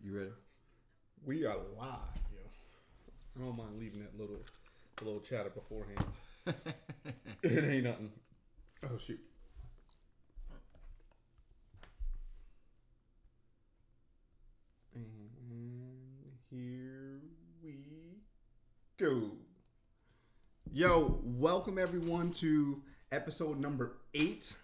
You ready? We are live, yo. I don't mind leaving that little little chatter beforehand. it ain't nothing. Oh shoot. And here we go. Yo, welcome everyone to episode number eight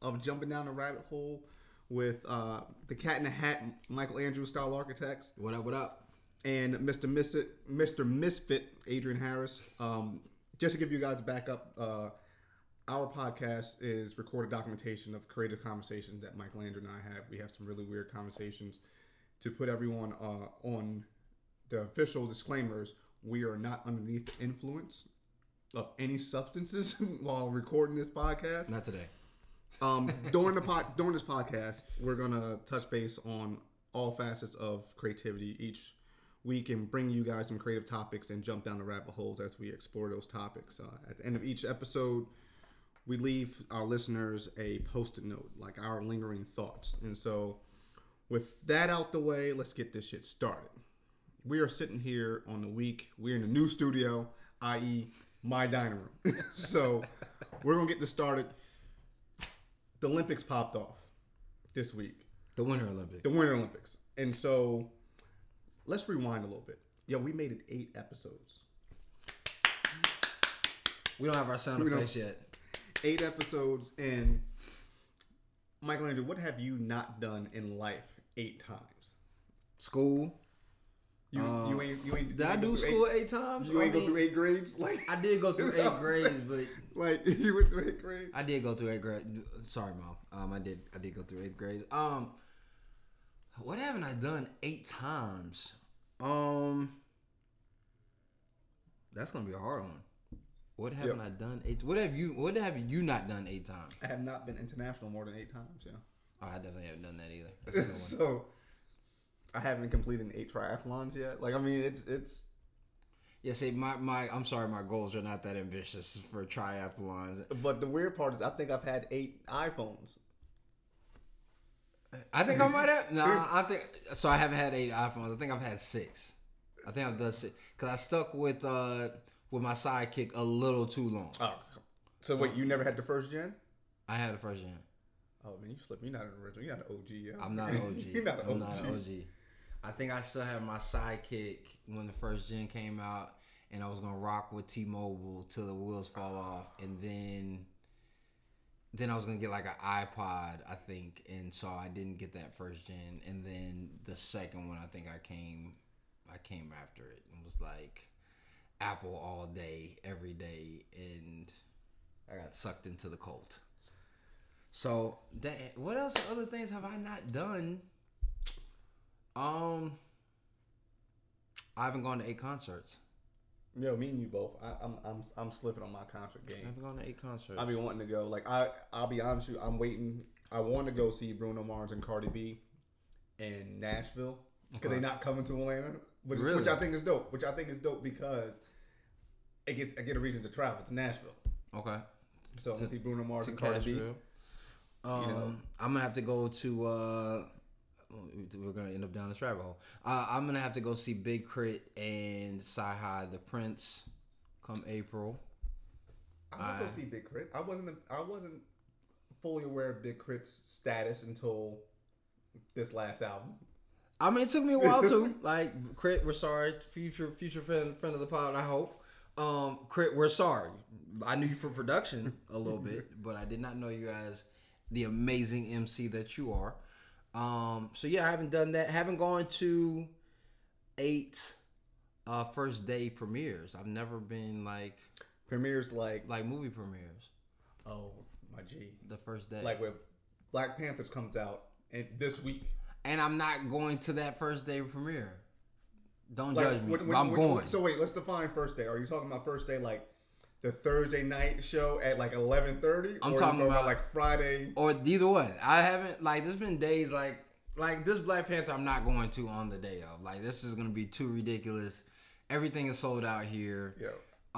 of Jumping Down the Rabbit Hole with uh, the Cat in the Hat, Michael Andrews style architects what up? What up? and Mr. Misfit, Mr. Misfit, Adrian Harris. Um, just to give you guys backup, uh, our podcast is recorded documentation of creative conversations that Michael Andrew and I have. We have some really weird conversations. To put everyone uh, on the official disclaimers, we are not underneath the influence of any substances while recording this podcast. Not today. Um, during the pod, during this podcast, we're gonna touch base on all facets of creativity each week and bring you guys some creative topics and jump down the rabbit holes as we explore those topics. Uh, at the end of each episode, we leave our listeners a post-it note, like our lingering thoughts. And so, with that out the way, let's get this shit started. We are sitting here on the week. We're in a new studio, i.e., my dining room. so, we're gonna get this started the Olympics popped off this week, The Winter Olympics. the Winter Olympics, and so let's rewind a little bit. Yo, we made it eight episodes. We don't have our sound effects yet. Eight episodes, and Michael Andrew, what have you not done in life eight times? School. You Uh, you ain't you ain't. Did you I do school Eight, eight, times? you I ain't go through eight grades, like I did go through eight grades, but like you went through eight grades. I did go through eight grades. Sorry, mom. Um, I did. I did go through eighth grades. Um, what haven't I done eight times? Um, that's gonna be a hard one. What haven't Yep. I done eight? What have you? What have you not done eight times? I have not been international more than eight times. Yeah. Oh, I definitely haven't done that either. That's one. so I haven't completed eight triathlons yet. Like I mean, it's it's Yeah, see, my, my I'm sorry, my goals are not that ambitious for triathlons. But the weird part is, I think I've had eight iPhones. I think I might have. No, I think so. I haven't had eight iPhones. I think I've had six. I think I've done six because I stuck with uh with my sidekick a little too long. Oh, so wait, you never had the first gen? I had the first gen. Oh man, you slipped. You're not an original. You're not an OG. Yo. I'm not an OG. You're not an I'm not an OG. I think I still have my sidekick when the first gen came out, and I was gonna rock with T-Mobile till the wheels fall off, and then then I was gonna get like an iPod, I think, and so I didn't get that first gen, and then the second one, I think I came, I came after it and was like Apple all day, every day, and I got sucked into the cult. So, that, what else? Other things have I not done? Um, I haven't gone to eight concerts. Yo, me and you both. I, I'm I'm I'm slipping on my concert game. I haven't gone to eight concerts. I've been wanting to go. Like I I'll be honest with you. I'm waiting. I want to go see Bruno Mars and Cardi B in Nashville because Okay. they not coming to Atlanta, which, Really? which I think is dope. Which I think is dope because it gets I get a reason to travel to Nashville. okay. So I'm gonna see Bruno Mars to and Cardi B. Cashville. Um, know. I'm gonna have to go to. Uh, we're gonna end up down this rabbit hole. Uh, I'm gonna have to go see Big K.R.I.T. and CyHi the Prynce come April. I'm gonna I- go see Big Crit. I wasn't I wasn't fully aware of Big K.R.I.T.'s status until this last album. I mean, it took me a while too. Like K.R.I.T., we're sorry. Future future friend friend of the pod, I hope. Um, K.R.I.T., we're sorry. I knew you for production a little bit, but I did not know you as the amazing MC that you are. Um, so yeah, I haven't done that. Haven't gone to eight uh first day premieres. I've never been like Premieres like like movie premieres. oh my G. The first day. Like when Black Panthers comes out and this week. and I'm not going to that first day premiere. Don't Like, judge me. when- when- I'm when- going. So wait, let's define first day. Are you talking about first day like the Thursday night show at like 11:30? I'm or talking you about- like Friday. or either one. I haven't like there's been days like like this Black Panther I'm not going to on the day of. Like this is gonna be too ridiculous. Everything is sold out here. Yo,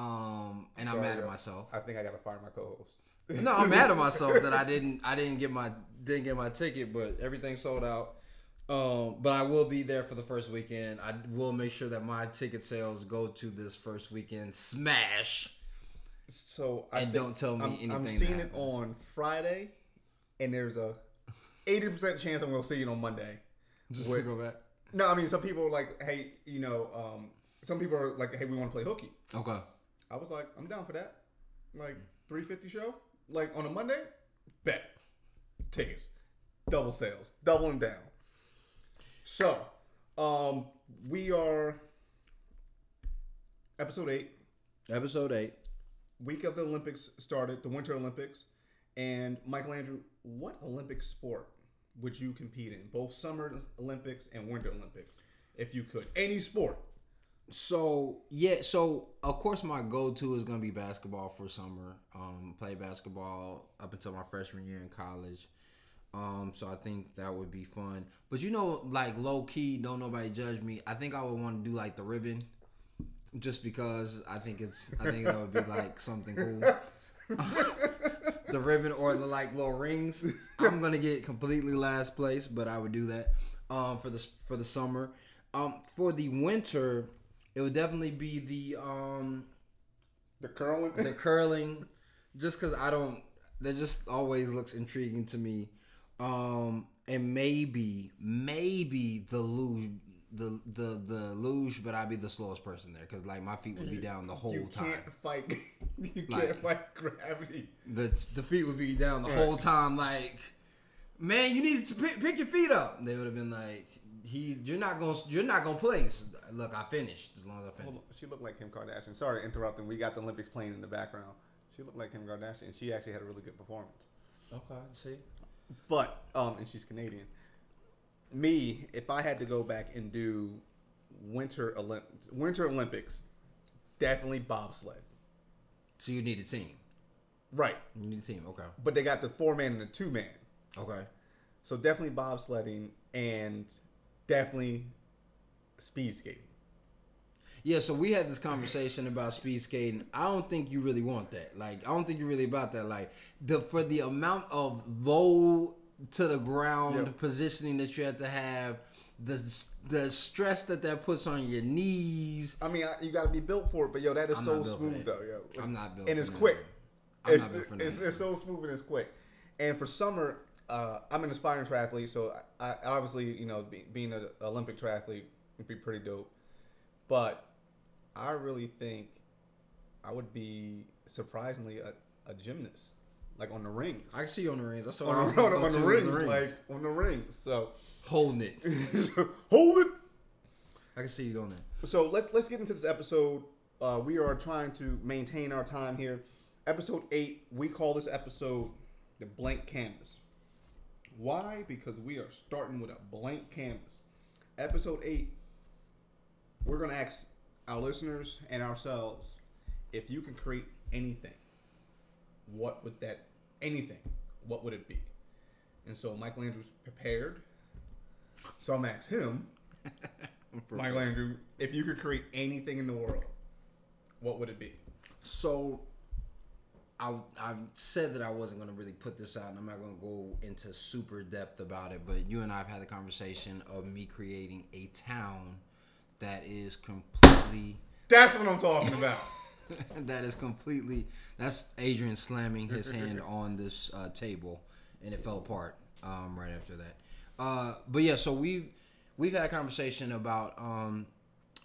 Um and I'm, sorry, mad at myself. I think I gotta fire my co-host. No, I'm mad at myself that I didn't I didn't get my didn't get my ticket, but everything sold out. Um, but I will be there for the first weekend. I will make sure that my ticket sales go to this first weekend smash. So I And think don't tell me I'm, anything I'm seeing it on Friday, and there's a 80% chance I'm gonna see it on Monday. Just Wait. to go back. No, I mean some people are like, hey, you know, um, some people are like, hey, we want to play hooky. Okay. I was like, I'm down for that. Like 350 show, like on a Monday, bet tickets, double sales, doubling down. So, um, we are episode eight, Episode eight. Week of the Olympics started, the Winter Olympics, and Michael Andrew, what Olympic sport would you compete in? Both Summer Olympics and Winter Olympics, if you could. Any sport. So yeah, so of course my go-to is gonna be basketball for summer. Um, play basketball up until my freshman year in college. Um, so I think that would be fun. But you know, like low key, don't nobody judge me. I think I would want to do like the ribbon, just because I think it's I think that would be like something cool. the ribbon or the like little rings. I'm gonna get completely last place, but I would do that um, for the for the summer. Um, for the winter, it would definitely be the um, the curling. the curling, just because I don't. That just always looks intriguing to me. Um, and maybe maybe the luge. The, the the luge, but I'd be the slowest person there because like my feet would be down the whole you time. can't fight. You Like- can't fight gravity. the the feet would be down the Right. whole time. Like, man, you need to pick, pick your feet up. They would have been like, he, you're not gonna, you're not gonna place. Look, I finished as long as I finished. on. She looked like Kim Kardashian. Sorry, interrupting. We got the Olympics playing in the background. She looked like Kim Kardashian. She actually had a really good performance. Okay, see. But um, and she's Canadian. Me, if I had to go back and do winter Olympics, winter Olympics, definitely bobsled. So you need a team. Right. You need a team. Okay. But they got the four man and the two man. Okay. So definitely bobsledding and definitely speed skating. Yeah, so we had this conversation about speed skating. I don't think you really want that. Like, I don't think you're really about that. Like, the for the amount of low to the ground Yep. positioning that you have to have, the the stress that that puts on your knees. I mean, I, you got to be built for it, but yo, that is I'm so not built for smooth though, yo. I'm not built. and for it's quick. I'm it's, not built for none it's, it's so smooth and it's quick. And for summer, uh, I'm an aspiring triathlete, so I, I obviously, you know, be, being an Olympic triathlete would be pretty dope. But I really think I would be surprisingly a, a gymnast, like on the rings. I can see you on the rings. That's all on, I the, on, go on the to rings, like on the rings. So holding it. hold it. I can see you doing that. So let's let's get into this episode. Uh, we are trying to maintain our time here. Episode eight. We call this episode the blank canvas. Why? Because we are starting with a blank canvas. Episode eight. We're gonna ask our listeners and ourselves if you can create anything. What would that anything? What would it be? And so Michael Andrews prepared. So I'm asking him. Michael Andrew, if you could create anything in the world, what would it be? So, I I said that I wasn't gonna really put this out, and I'm not gonna go into super depth about it. But you and I have had the conversation of me creating a town that is completely That's what I'm talking about. that is completely that's Adrian slamming his hand on this uh, table, and it fell apart um, right after that. Uh, but yeah, so we've we've had a conversation about um,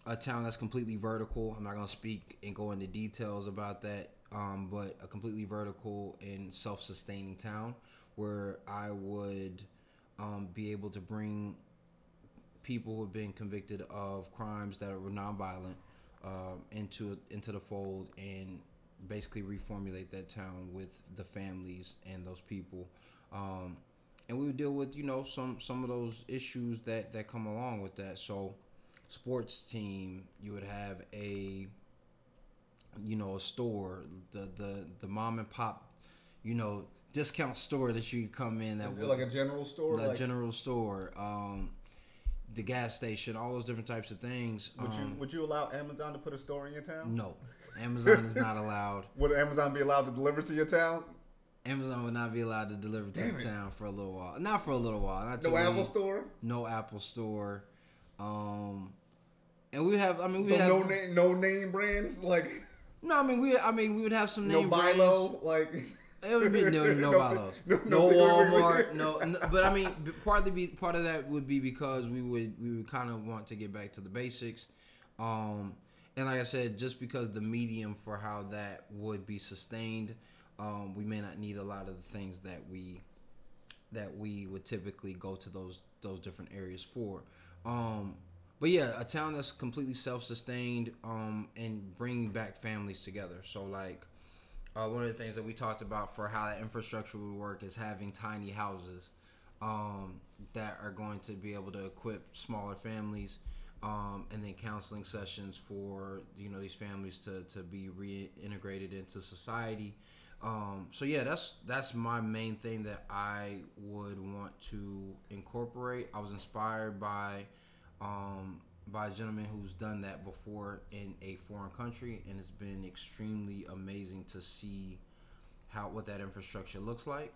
a town that's completely vertical. I'm not gonna speak and go into details about that, um, but a completely vertical and self-sustaining town where I would um, be able to bring people who have been convicted of crimes that are nonviolent um, into into the fold and basically reformulate that town with the families and those people. Um, and we would deal with you know some some of those issues that that come along with that. So sports team, you would have a you know a store, the the the mom and pop, you know discount store that you come in that would like a general store. the like, general store, um, the gas station, all those different types of things. would you um, would you allow Amazon to put a store in your town? no, Amazon is not allowed. Would Amazon be allowed to deliver to your town? Amazon would not be allowed to deliver to Damn the it. town for a little while. Not for a little while. Not No Apple Store. No Apple Store. Um, and we have. I mean, we So have. no name, no name brands like No, I mean we. I mean we would have some name brands. no BI-LO, like. It would be no, no, BI-LOs. no, no, no, Walmart, no, n- But I mean, partly be part of that would be because we would we would kind of want to get back to the basics, um, and like I said, just because the medium for how that would be sustained, um, we may not need a lot of the things that we that we would typically go to those those different areas for. Um, but yeah, a town that's completely self-sustained um, and bringing back families together. So like uh, one of the things that we talked about for how that infrastructure would work is having tiny houses um, that are going to be able to equip smaller families um, and then counseling sessions for you know these families to, to be reintegrated into society. Um, so yeah that's that's my main thing that I would want to incorporate. I was inspired by um, by a gentleman who's done that before in a foreign country, and it's been extremely amazing to see how what that infrastructure looks like,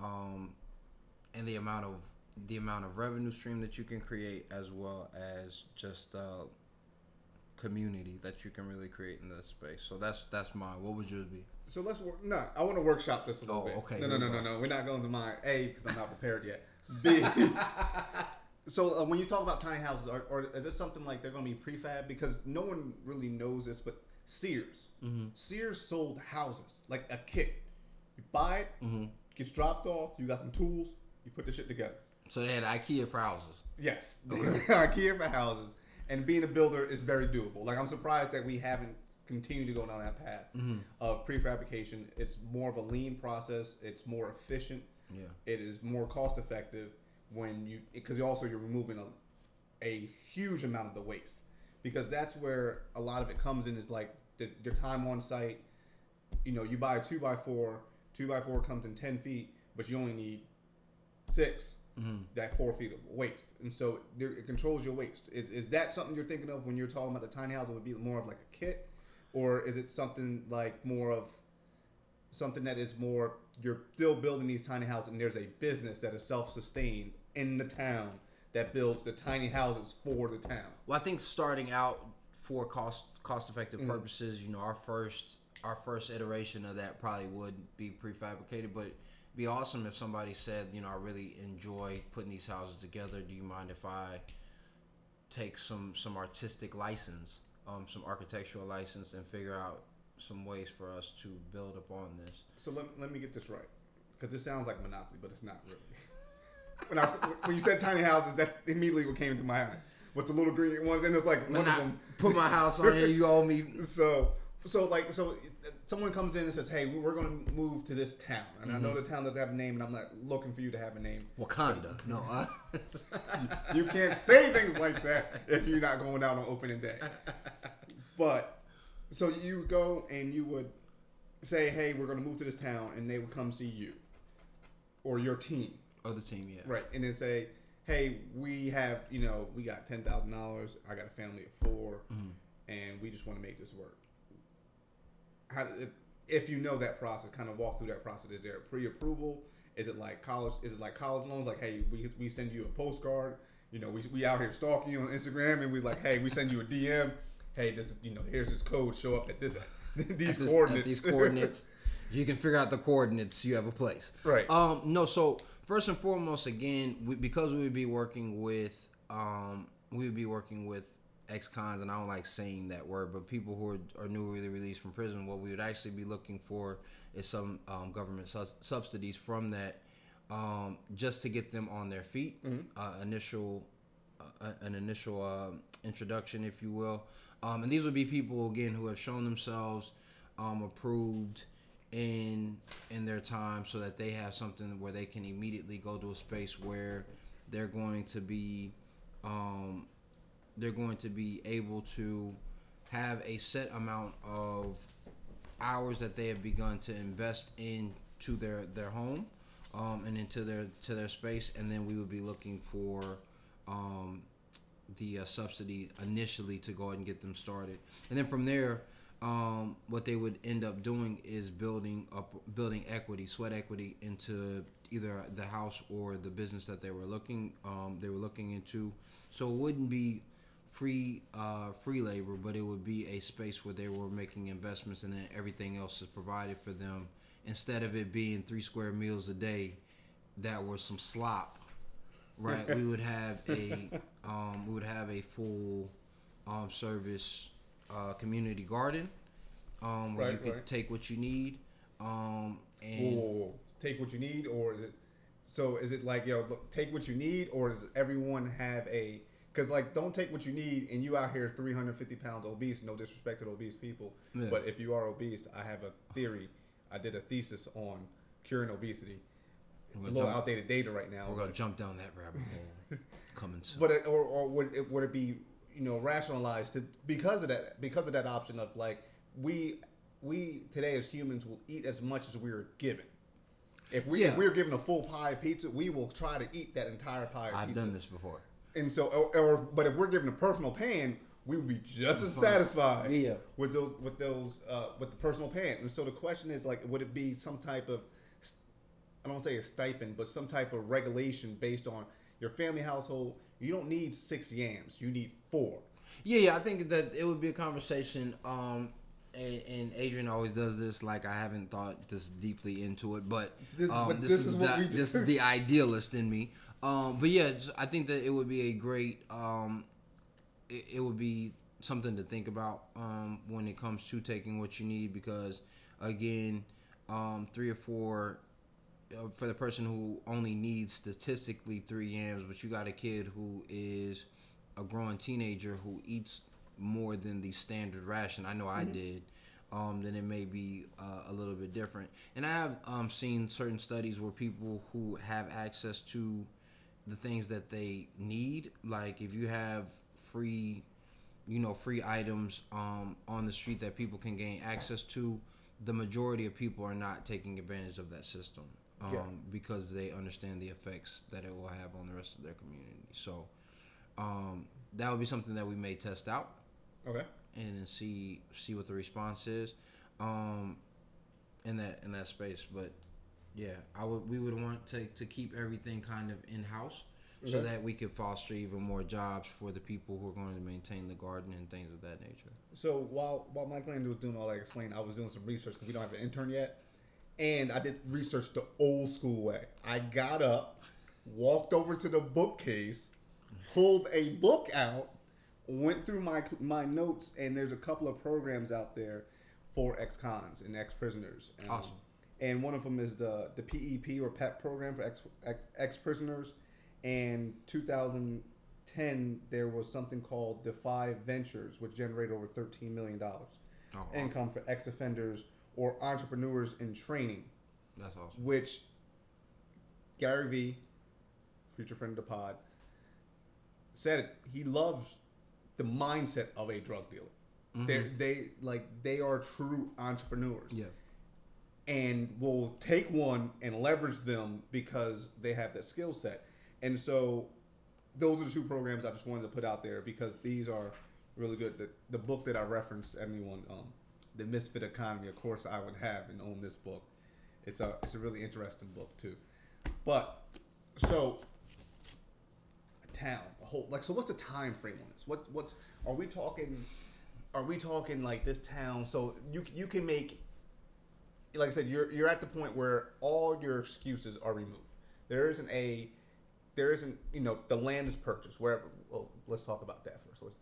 um, and the amount of the amount of revenue stream that you can create, as well as just uh, community that you can really create in this space. So that's that's mine. What would yours be? So let's work. No, I want to workshop this a little Oh, bit. okay, No, no, no, no, no. We're not going to mine. A, because I'm not prepared yet. B. so uh, when you talk about tiny houses, are, or is this something like they're going to be prefab? Because no one really knows this, but Sears, hmm Sears sold houses like a kit. You buy it, hmm gets dropped off. You got some tools. You put the shit together. So they had IKEA for houses. Yes, Okay. IKEA for houses, and being a builder is very doable. Like I'm surprised that we haven't continued to go down that path hmm of prefabrication. It's more of a lean process. It's more efficient. Yeah. It is more cost effective when you because also you're removing a a huge amount of the waste because that's where a lot of it comes in is like the, your time on site. You know, you buy a two by four. Two by four comes in ten feet, but you only need six hmm that four feet of waste, and so there, it controls your waste. Is, is that something you're thinking of when you're talking about the tiny house? It would be more of like a kit, or is it something like more of something that is more you're still building these tiny houses, and there's a business that is self-sustained in the town that builds the tiny houses for the town. Well, I think starting out for cost cost effective Mhm. purposes, you know, our first our first iteration of that probably would be prefabricated, but it'd be awesome if somebody said, you know, I really enjoy putting these houses together. Do you mind if I take some some artistic license, um, some architectural license, and figure out some ways for us to build upon this? So let, let me get this right, because this sounds like Monopoly, but it's not really. when I when you said tiny houses, that's immediately what came into my mind. With the little green ones, and it's like one When of I them. put my house on here, you owe me. So, so like, so someone comes in and says, "Hey, we're going to move to this town," and I know Mhm. the town doesn't have a name, and I'm not looking for you to have a name. Wakanda. No. Uh, You can't say things like that if you're not going out on opening day. But so you go and you would say, "Hey, we're going to move to this town," and they would come see you or your team, Other team, yeah. right? And then say, "Hey, we have, you know, we got ten thousand dollars. I got a family of four. Mhm. and we just want to make this work. How if, if you know that process, kind of walk through that process. Is there a pre-approval? Is it like college? Is it like college loans? Like, hey, we, we send you a postcard. You know, we, we out here stalking you on Instagram, and we like, hey, we send you a DM. Hey, this you know, here's this code. Show up at this these At this- at coordinates. these coordinates. If you can figure out the coordinates, you have a place. right. Um, no, so first and foremost, again, we, because we would be working with, um, we would be working with ex-cons, and I don't like saying that word, but people who are, are newly released from prison, what we would actually be looking for is some um, government sus- subsidies from that, um, just to get them on their feet, Mhm. uh, initial, uh, an initial um introduction, if you will, um, and these would be people again who have shown themselves um, approved in in their time so that they have something where they can immediately go to a space where they're going to be um, they're going to be able to have a set amount of hours that they have begun to invest into their their home um, and into their to their space. And then we would be looking for um, the uh, subsidy initially to go ahead and get them started. And then from there um, what they would end up doing is building up building equity, sweat equity into either the house or the business that they were looking um, they were looking into. So it wouldn't be free uh, free labor, but it would be a space where they were making investments and then everything else is provided for them. Instead of it being three square meals a day, that were some slop, right? we would have a um, we would have a full um, service uh, community garden um, where you Right, could right. take what you need um, and whoa, whoa. Take what you need, or is it? So is it like yo, look, take what you need, or does everyone have a? Because like, don't take what you need, and you out here 350 pounds obese. No disrespect to obese people, Yeah. but if you are obese, I have a theory. I did a thesis on curing obesity. It's a little jump- outdated data right now. we're gonna jump down that rabbit hole coming soon. But it, or, or would it would it be you know rationalize to because of that because of that option of like we we today as humans will eat as much as we're given. If we Yeah. if we're given a full pie of pizza, we will try to eat that entire pie of I've pizza. done this before. And so or, or but if we're given a personal pan, we would be just as satisfied Yeah. with those with those uh, with the personal pan. And so the question is like, would it be some type of I don't want to say a stipend, but some type of regulation based on your family household. You don't need six yams. You need four. Yeah, yeah, I think that it would be a conversation. Um, and, and Adrian always does this. Like I haven't thought this deeply into it, but This- um, but this, this is, is what the, we do. this is the idealist in me. Um, but yeah, I think that it would be a great. Um, it, it would be something to think about um, when it comes to taking what you need because again, um, three or four. Uh, for the person who only needs statistically three yams, but you got a kid who is a growing teenager who eats more than the standard ration. I know I Mhm. did. Um, then it may be uh, a little bit different. And I have um, seen certain studies where people who have access to the things that they need, like if you have free, you know, free items um, on the street that people can gain access to, the majority of people are not taking advantage of that system um, Yeah. because they understand the effects that it will have on the rest of their community. So um, that would be something that we may test out Okay. and then see see what the response is um, in that in that space. But yeah, I would we would want to, to keep everything kind of in house so that we could foster even more jobs for the people who are going to maintain the garden and things of that nature. So while while Mike Landon was doing all that explaining, I was doing some research because we don't have an intern yet, and I did research the old school way. I got up, walked over to the bookcase, pulled a book out, went through my my notes, and there's a couple of programs out there for ex-cons and ex-prisoners. Um, Awesome. And one of them is the the PEP or PEP program for ex ex- ex-prisoners. And 2010 there was something called Defy Ventures, which generated over 13 million dollars Oh, income for ex-offenders or entrepreneurs in training, that's awesome. which Gary Vee, future friend of the pod, said. He loves the mindset of a drug dealer. They Mhm. they like they are true entrepreneurs Yeah. and will take one and leverage them because they have that skill set. And so those are the two programs I just wanted to put out there because these are really good. The, the book that I referenced everyone, um, The Misfit Economy, of course I would have and own this book. It's a it's a really interesting book too. But so a town, a whole like so what's the time frame on this? What's what's are we talking are we talking like this town so you you can make like I said, you're you're at the point where all your excuses are removed. There isn't a there isn't you know the land is purchased. Where well, let's talk about that first. Let's,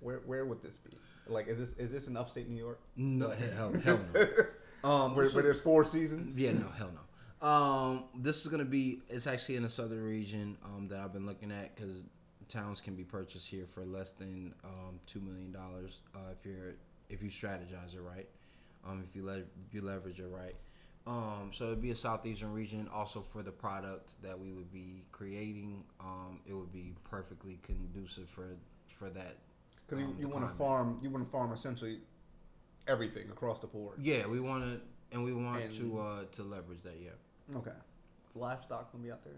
where where would this be? Like is this is this in upstate New York? No, hell, hell no. Um, where, where there's four seasons? Yeah, no, hell no. Um, this is gonna be. It's actually in a southern region um, that I've been looking at because towns can be purchased here for less than um, two million dollars uh, if you're if you strategize it right. Um, if you le- if you leverage it right. Um, so it'd be a southeastern region. Also for the product that we would be creating, um, it would be perfectly conducive for for that. Because you, um, you the want to farm you want to farm essentially everything across the board. Yeah, we want to, and we want And- to uh, to leverage that. Yeah. Okay. Livestock gonna be out there.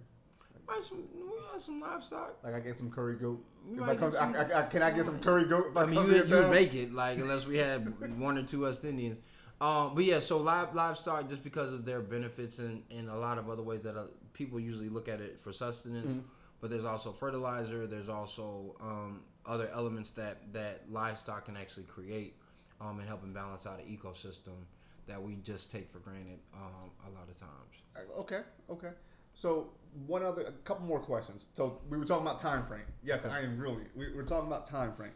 Might some, we got some livestock. Like I get some curry goat. We If might I get come, some- I, I, I, can I get some curry goat? If I, I mean, come you to you would make it like unless we had one or two West Indians. Um, but yeah, so live livestock just because of their benefits and, and a lot of other ways that uh, people usually look at it for sustenance. Mhm. But there's also fertilizer. There's also um, other elements that that livestock can actually create um, and helping balance out an ecosystem that we just take for granted um, a lot of times. Okay, okay. So one other, a couple more questions. So we were talking about time frame. Yes, I am really. We, we're talking about time frame.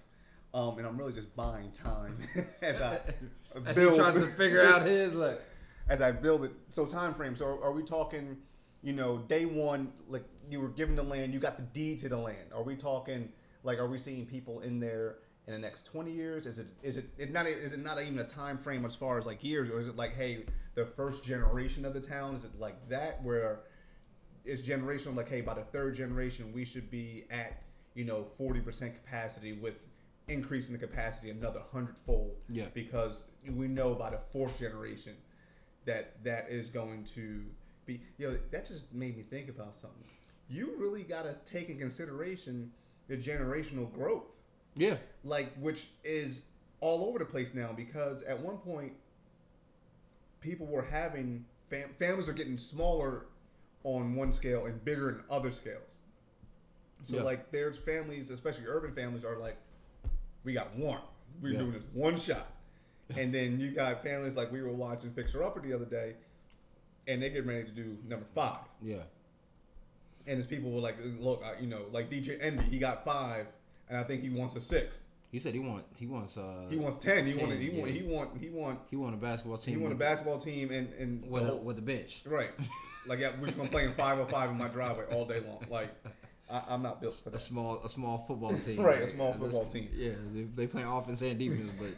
Um, and I'm really just buying time as I As he tries to figure out his like. as I build it. So time frame. So are we talking, you know, day one, like you were given the land, you got the deed to the land. Are we talking like are we seeing people in there in the next 20 years? Is it is it not is it not even a time frame as far as like years, or is it like hey the first generation of the town? Is it like that where it's generational? Like hey by the third generation we should be at you know 40% capacity with increasing the capacity another hundredfold Yeah. because we know by the fourth generation that that is going to be you know that just made me think about something you really got to take in consideration the generational growth Yeah. like which is all over the place now because at one point people were having fam- families are getting smaller on one scale and bigger in other scales so Yeah. like there's families especially urban families are like we got one we're Yeah. doing this one shot and then you got families like we were watching Fixer Upper the other day, and they get ready to do number five. Yeah. And his people were like, look, I, you know, like DJ Envy, he got five, and I think he wants a six. He said he want he wants uh He wants ten. He 10, wanted. He want. He want. He want. he want a basketball team. He want a basketball team and and with the a, with a bench. right. Like yeah, we're just gonna play in five on five in my driveway all day long. Like I, I'm not built for a small a small football team. Right, a small football team. Yeah, they, they play offense and defense, but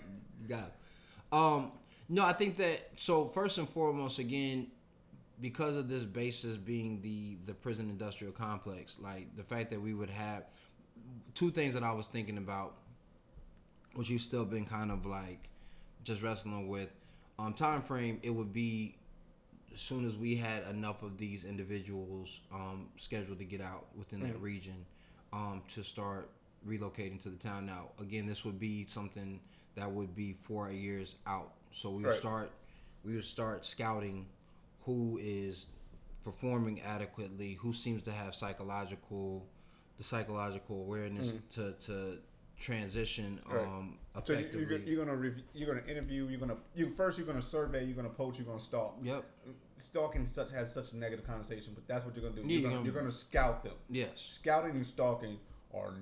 you got it. Um, no, I think that so first and foremost, again, because of this basis being the the prison industrial complex, like the fact that we would have two things that I was thinking about, which you've still been kind of like just wrestling with. Um, time frame, it would be as soon as we had enough of these individuals um, scheduled to get out within that Mhm. region um, to start relocating to the town. Now, again, this would be something that would be four years out. So we would Right. start, we would start scouting who is performing adequately, who seems to have psychological, the psychological awareness Mhm. to to transition Right. um, So effectively. you're, you're gonna you're gonna interview. You're gonna you first. You're gonna survey. You're gonna poach. You're gonna stalk. Yep. Stalking such has such a negative connotation, but that's what you're gonna do. You're, you're gonna, gonna- you're gonna scout them. Yes. Scouting and stalking are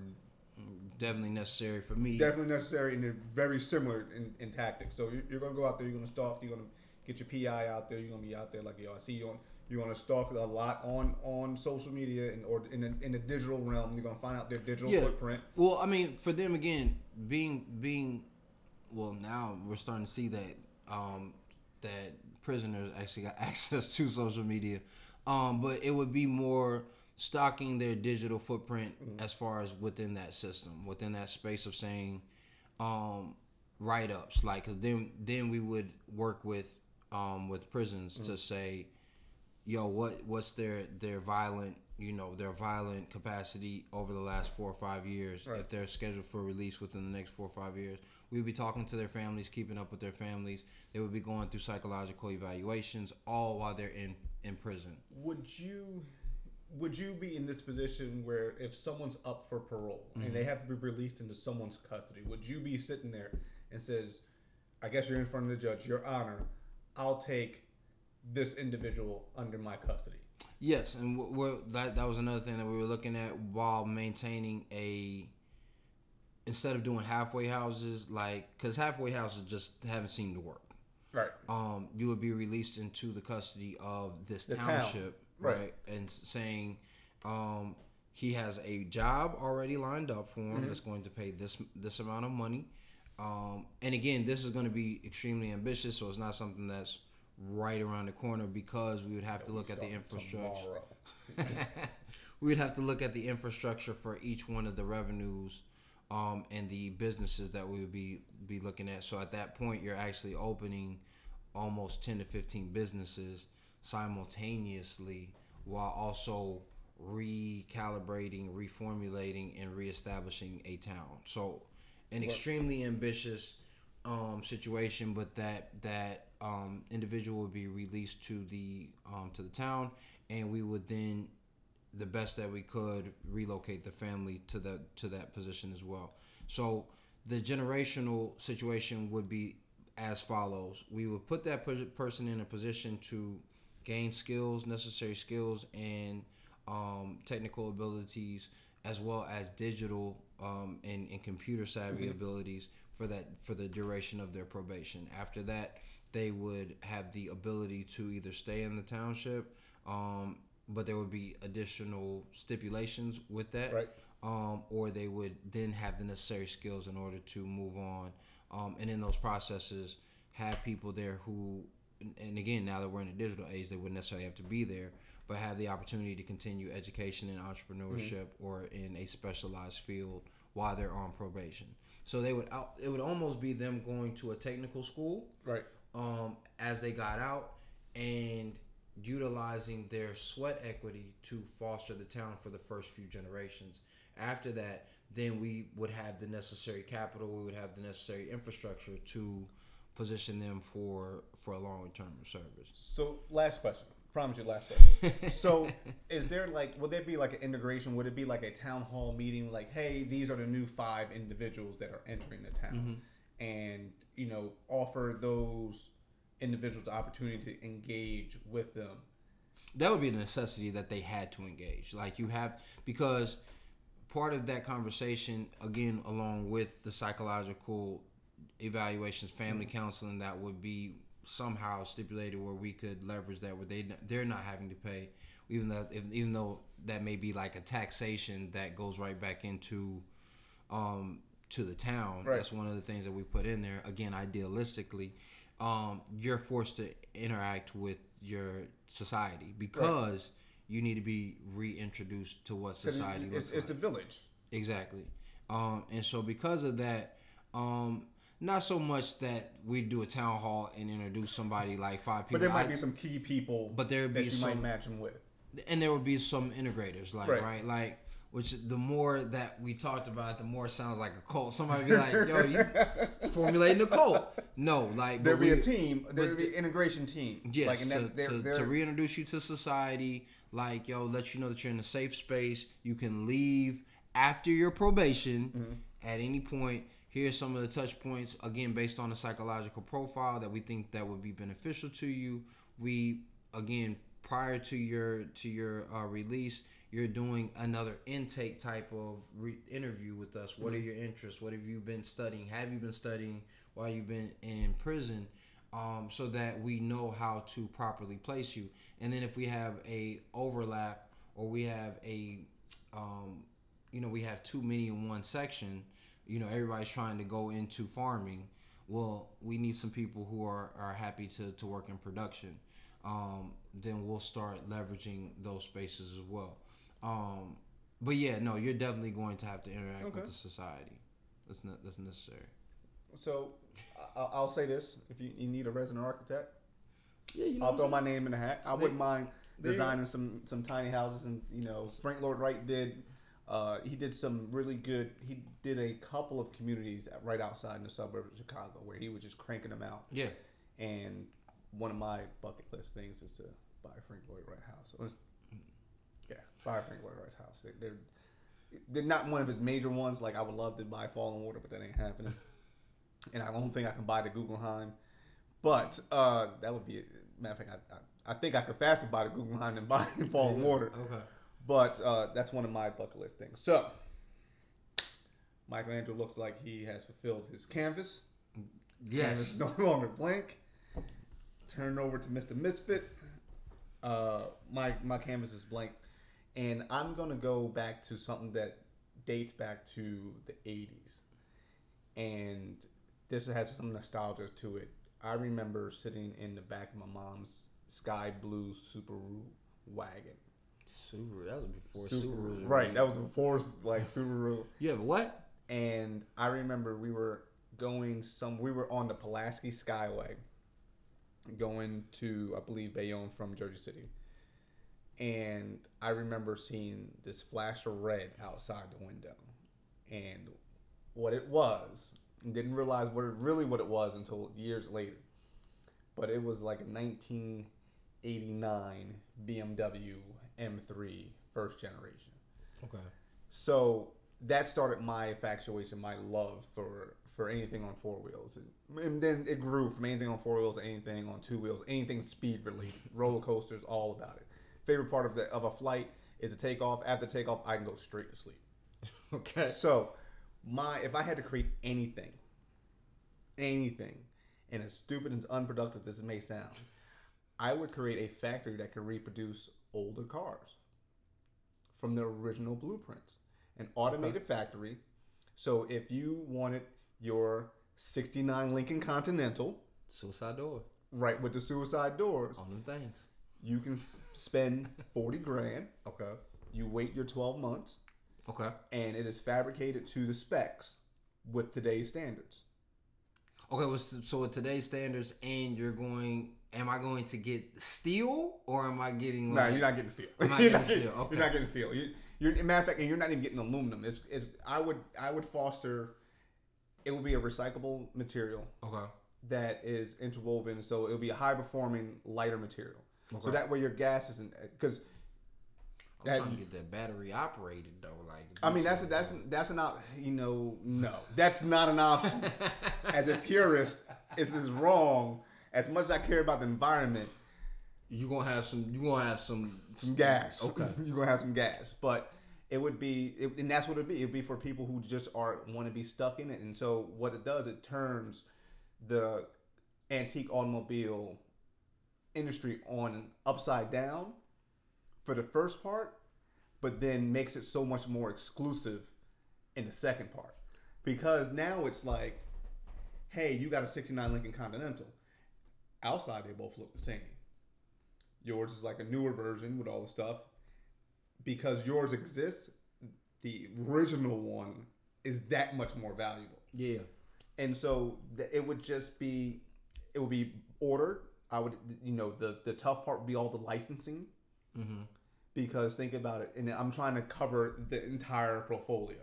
Definitely necessary for me. definitely necessary and they're very similar in, in tactics. So you're, you're gonna go out there. You're gonna stalk. You're gonna get your PI out there. You're gonna be out there like yo. I see you on. You're gonna stalk a lot on on social media and or in the, in the digital realm. You're gonna find out their digital Yeah. footprint. Well, I mean, for them again, being being, well, now we're starting to see that um, that prisoners actually got access to social media, um, but it would be more stocking their digital footprint Mhm. as far as within that system, within that space of saying um, write ups, like, cause then then we would work with um, with prisons to Mhm. say, yo, what what's their their violent you know their violent capacity over the last four or five years. Right. If they're scheduled for release within the next four or five years, we would be talking to their families, keeping up with their families. They would be going through psychological evaluations, all while they're in in prison. Would you would you be in this position where if someone's up for parole Mhm. and they have to be released into someone's custody, would you be sitting there and says, I guess you're in front of the judge, Your Honor, I'll take this individual under my custody. Yes, and we're, that that was another thing that we were looking at while maintaining a instead of doing halfway houses, like because halfway houses just haven't seemed to work. Right. um, you would be released into the custody of this The town. township, Right. right? And saying um, he has a job already lined up for him Mhm. that's going to pay this this amount of money. Um, and again, this is going to be extremely ambitious, so it's not something that's right around the corner because we would have to look at the infrastructure. We'd have to look at the infrastructure for each one of the revenues um, and the businesses that we would be be looking at. So at that point, you're actually opening almost 10 to 15 businesses simultaneously, while also recalibrating, reformulating, and reestablishing a town. So, an Right. extremely ambitious um, situation, but that that um, individual would be released to the um, to the town, and we would then, the best that we could, relocate the family to that to that position as well. So the generational situation would be as follows: we would put that per- person in a position to gain skills, necessary skills, and um, technical abilities, as well as digital um, and, and computer savvy Mhm. abilities for that for the duration of their probation. After that, they would have the ability to either stay in the township, um, but there would be additional stipulations with that, Right. um, or they would then have the necessary skills in order to move on. Um, and in those processes, have people there who, and- and again, now that we're in a digital age, they wouldn't necessarily have to be there, but have the opportunity to continue education in entrepreneurship or in a specialized field while they're on probation. So they would out, it would almost be them going to a technical school, Right. um, as they got out and utilizing their sweat equity to foster the town for the first few generations. After that, then we would have the necessary capital, we would have the necessary infrastructure to position them for for a long term of service. So last question. Promise you last question. So is there like would there be like an integration? Would it be like a town hall meeting like, hey, these are the new five individuals that are entering the town Mhm. and, you know, offer those individuals the opportunity to engage with them. that would be a necessity that they had to engage. Like you have because part of that conversation, again, along with the psychological evaluations, family counseling, that would be somehow stipulated where we could leverage that where they they're not having to pay, even though if, even though that may be like a taxation that goes right back into um to the town. Right. That's one of the things that we put in there. Again, idealistically, um, you're forced to interact with your society because you need to be reintroduced to what society it's, looks it's like. the village. Exactly. Um, and so because of that, um, not so much that we do a town hall and introduce somebody like five people. But there might I- be some key people but there would that be you some, might match them with. and there would be some integrators, like Right. right, like which the more that we talked about, the more it sounds like a cult. Somebody be like, "Yo, you formulating a cult?" No, like There'd be we- a team. There'd be an integration team. Yes, Like, to, that, they're, to, they're, to reintroduce you to society, like yo, let you know that you're in a safe space. You can leave after your probation Mhm. at any point. Here's some of the touch points again based on the psychological profile that we think that would be beneficial to you. We again prior to your to your uh, release, you're doing another intake type of re- interview with us. What are Mhm. your interests? What have you been studying? Have you been studying while you've been in prison? um, so that we know how to properly place you. And then if we have a overlap or we have a, um, you know, we have too many in one section, you know, everybody's trying to go into farming. Well, we need some people who are, are happy to, to work in production. Um, then we'll start leveraging those spaces as well. Um, but yeah, no, you're definitely going to have to interact Okay. with the society. That's not that's necessary. So I, I'll say this: if you, you need a resident architect, Yeah, you know. I'll throw my name in the hat. I There- wouldn't mind there you designing some some tiny houses, and you know, Frank Lloyd Wright did. Uh, he did some really good. He did a couple of communities right outside in the suburbs of Chicago where he was just cranking them out. Yeah. And one of my bucket list things is to buy a Frank Lloyd Wright house. Or- yeah, buy a Frank Lloyd Wright house. They- They're they're not one of his major ones. Like I would love to buy Fallingwater, but that ain't happening. and I don't think I can buy the Guggenheim. But uh, that would be matter of fact. I, I, I think I could faster buy the Guggenheim than buy Fallen Yeah, Water. Okay. But uh, that's one of my bucket list things. So Michelangelo looks like he has fulfilled his canvas. Canvas Yes. is no longer blank. Turn over to Mr. Misfit. Uh, my my canvas is blank, and I'm gonna go back to something that dates back to the 80s, and this has some nostalgia to it. I remember sitting in the back of my mom's sky blue Subaru wagon. Subaru. That was before Subaru, Subaru. right? That was before like Subaru. You have what? and I remember we were going some. We were on the Pulaski Skyway, going to I believe Bayonne from Jersey City, and I remember seeing this flash of red outside the window, and what it was. Didn't realize what it, really what it was until years later. But it was like a 1989 BMW M3 first generation. Okay. So that started my infatuation, my love for for anything on four wheels, and, and then it grew from anything on four wheels to anything on two wheels, anything speed related, roller coasters, all about it. Favorite part of the of a flight is the takeoff. After takeoff, I can go straight to sleep. Okay. So my if I had to create anything, anything, and as stupid and unproductive as it may sound, I would create a factory that could reproduce older cars from their original blueprints. An automated factory. So if you wanted your 69 Lincoln Continental, Suicide door right with the suicide doors, on them things. you can spend 40 grand. Okay. You wait your 12 months, Okay. and it is fabricated to the specs with today's standards. Okay. So with today's standards, and you're going, am I going to get steel or am I getting No, like? you're not getting steel. I'm not you're, getting not getting, steel, okay. you're not getting steel. You, you're, matter of fact, and you're not even getting aluminum. It's, it's, I would, I would foster. It would be a recyclable material Okay. that is interwoven, so it would be a high performing, lighter material. Okay. So that way your gas isn't, uh, because I'm that, trying to get that battery operated though. Like. I mean that's a, that's that's an op, you know no that's not an option. As a purist, this is wrong. As much as I care about the environment, you gonna have some. You gonna have some. some gas. Okay. You're gonna have some gas, but it would be, it, and that's what it'd be. It'd be for people who just are want to be stuck in it. And so what it does, it turns the antique automobile industry on upside down for the first part, but then makes it so much more exclusive in the second part. Because now it's like, hey, you got a 69 Lincoln Continental. Outside, they both look the same. Yours is like a newer version with all the stuff. Because yours exists, the original one is that much more valuable. Yeah. And so it would just be, it would be ordered. I would, you know, the the tough part would be all the licensing Mm-hmm. because think about it, and I'm trying to cover the entire portfolio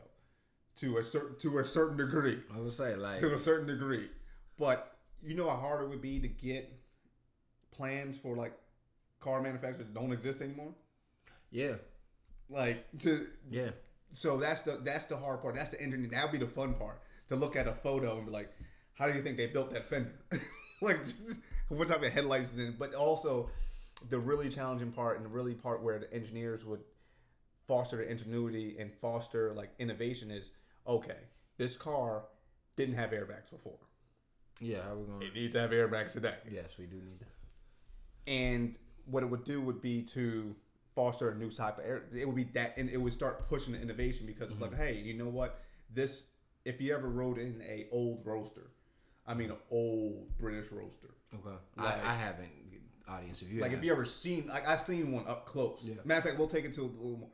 to a certain to a certain degree, I would say like. to a certain degree. But you know how hard it would be to get plans for like car manufacturers that don't exist anymore. Yeah. Like to Yeah. so that's the that's the hard part. That's the engineering. That would be the fun part to look at a photo and be like, how do you think they built that fender? like, just, what type of headlights is in? it? But also, the really challenging part and the really part where the engineers would foster the ingenuity and foster like innovation is okay. This car didn't have airbags before. Yeah. How we gonna? It needs to have airbags today. Yes, we do need. And what it would do would be to foster a new type of air. It would be that, and it would start pushing the innovation because it's like, hey, you know what? This, if you ever rode in a old roadster, I mean, an old British roadster. Okay. Like- I, I haven't. Audience, if you like have, if you ever seen, like I've seen one up close. Yeah. Matter of fact, we'll take it to a little more.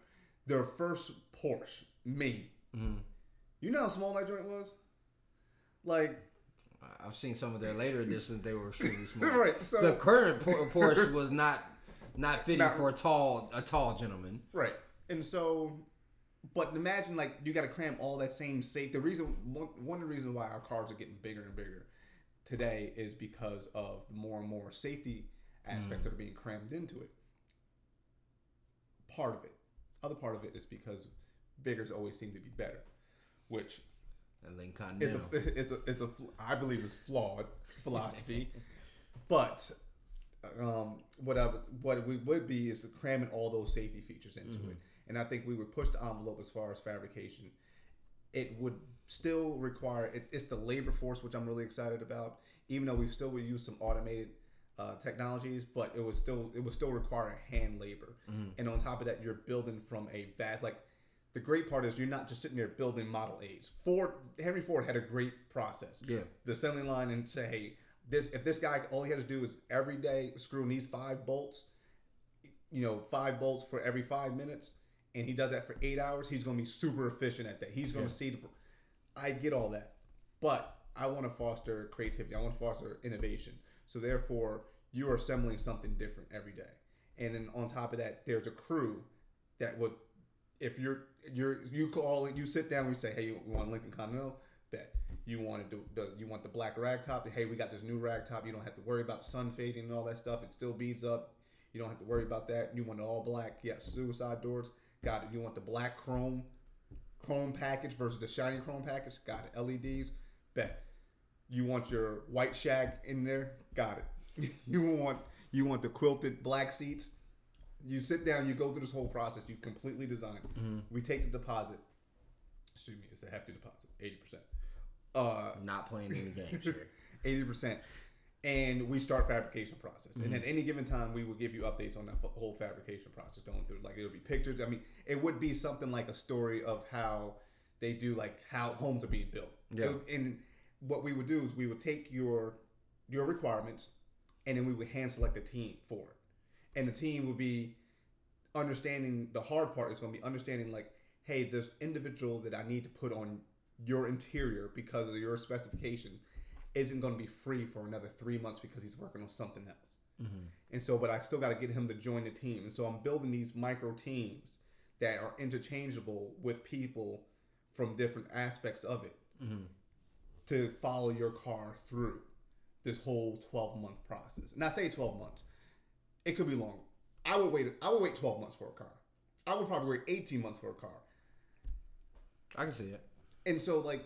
Their first Porsche, me. Mhm. You know how small that joint was? Like, I've seen some of their later editions. They were extremely small. right. So the current Porsche was not not fitting Not- for a tall a tall gentleman. Right. And so, but imagine like you got to cram all that same safe. The reason one one of the reasons why our cars are getting bigger and bigger today is because of the more and more safety aspects that mm. are being crammed into it. Part of it. Other part of it is because biggers always seem to be better, which That Lincoln is a Continental. is a is a I believe it's flawed philosophy. but um, what I would, what we would be is cramming all those safety features into Mhm. it, and I think we would push the envelope as far as fabrication. It would still require it, it's the labor force which I'm really excited about. Even though we still would use some automated uh, technologies, but it would still it would still require hand labor. Mhm. And on top of that, you're building from a vast like. The great part is you're not just sitting there building Model A's. Ford Henry Ford had a great process Yeah. the assembly line and say, hey, this if this guy all he has to do is every day screw in these five bolts, you know, five bolts for every five minutes, and he does that for eight hours, he's gonna be super efficient at that. He's gonna Yeah. see the. I get all that, but I want to foster creativity. I want to foster innovation. So therefore, you are assembling something different every day, and then on top of that, there's a crew that would, if you're you're you call it you sit down, and we say, hey, you want Lincoln Continental? Bet. You want to do the you want the black rag top? Hey, we got this new rag top. You don't have to worry about sun fading and all that stuff. It still beads up. You don't have to worry about that. You want the all black? Yes. Suicide doors. Got it. You want the black chrome chrome package versus the shiny chrome package? Got it. LEDs? Bet. You want your white shag in there? Got it. you want you want the quilted black seats? You sit down, you go through this whole process, you completely design. Mhm. We take the deposit. Excuse me, it's a hefty deposit, eighty percent. Uh, Not playing any games here. eighty percent, and we start fabrication process. And Mhm. at any given time, we will give you updates on that f- whole fabrication process going through. Like it'll be pictures. I mean, it would be something like a story of how they do, like how homes are being built. Yeah. would- and what we would do is we would take your your requirements, and then we would hand select a team for it. And the team would be understanding. The hard part is going to be understanding like, hey, this individual that I need to put on your interior because of your specification isn't going to be free for another three months because he's working on something else. Mhm. And so, but I still got to get him to join the team. And so I'm building these micro teams that are interchangeable with people from different aspects of it Mhm. to follow your car through this whole 12 month process. And I say 12 months, it could be longer. I would wait. I would wait 12 months for a car. I would probably wait 18 months for a car. I can see it. And so like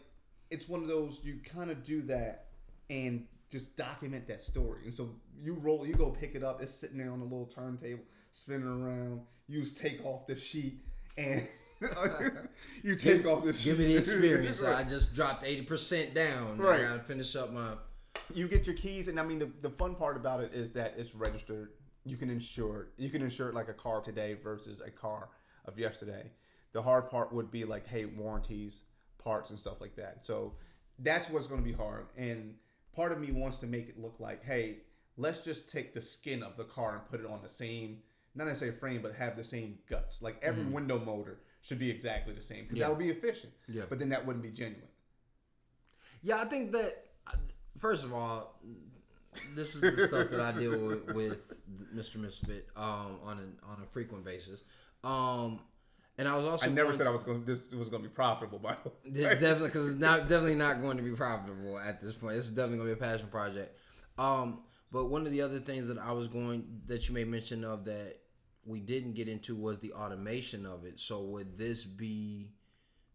it's one of those you kind of do that and just document that story. And so you roll, you go pick it up. It's sitting there on a little turntable, spinning around. You just take off the sheet and you take off the sheet. Give me the experience. I just dropped eighty percent down. Right. I gotta finish up my. you get your keys, and I mean the, the fun part about it is that it's registered. You can insure it. You can insure it like a car today versus a car of yesterday. The hard part would be like, hey, warranties, parts, and stuff like that. So that's what's going to be hard. And part of me wants to make it look like, hey, let's just take the skin of the car and put it on the same, not necessarily frame, but have the same guts. Like every Mhm. window motor should be exactly the same because Yeah. that would be efficient. Yeah. But then that wouldn't be genuine. Yeah, I think that first of all, this is the stuff that I deal with, with Mr. Misfit um, on an on a frequent basis. Um, and I was also I never said to- I was going. This was going to be profitable, by the way. Definitely because it's not definitely not going to be profitable at this point. It's definitely going to be a passion project. Um, but one of the other things that I was going that you made mention of that we didn't get into was the automation of it. So would this be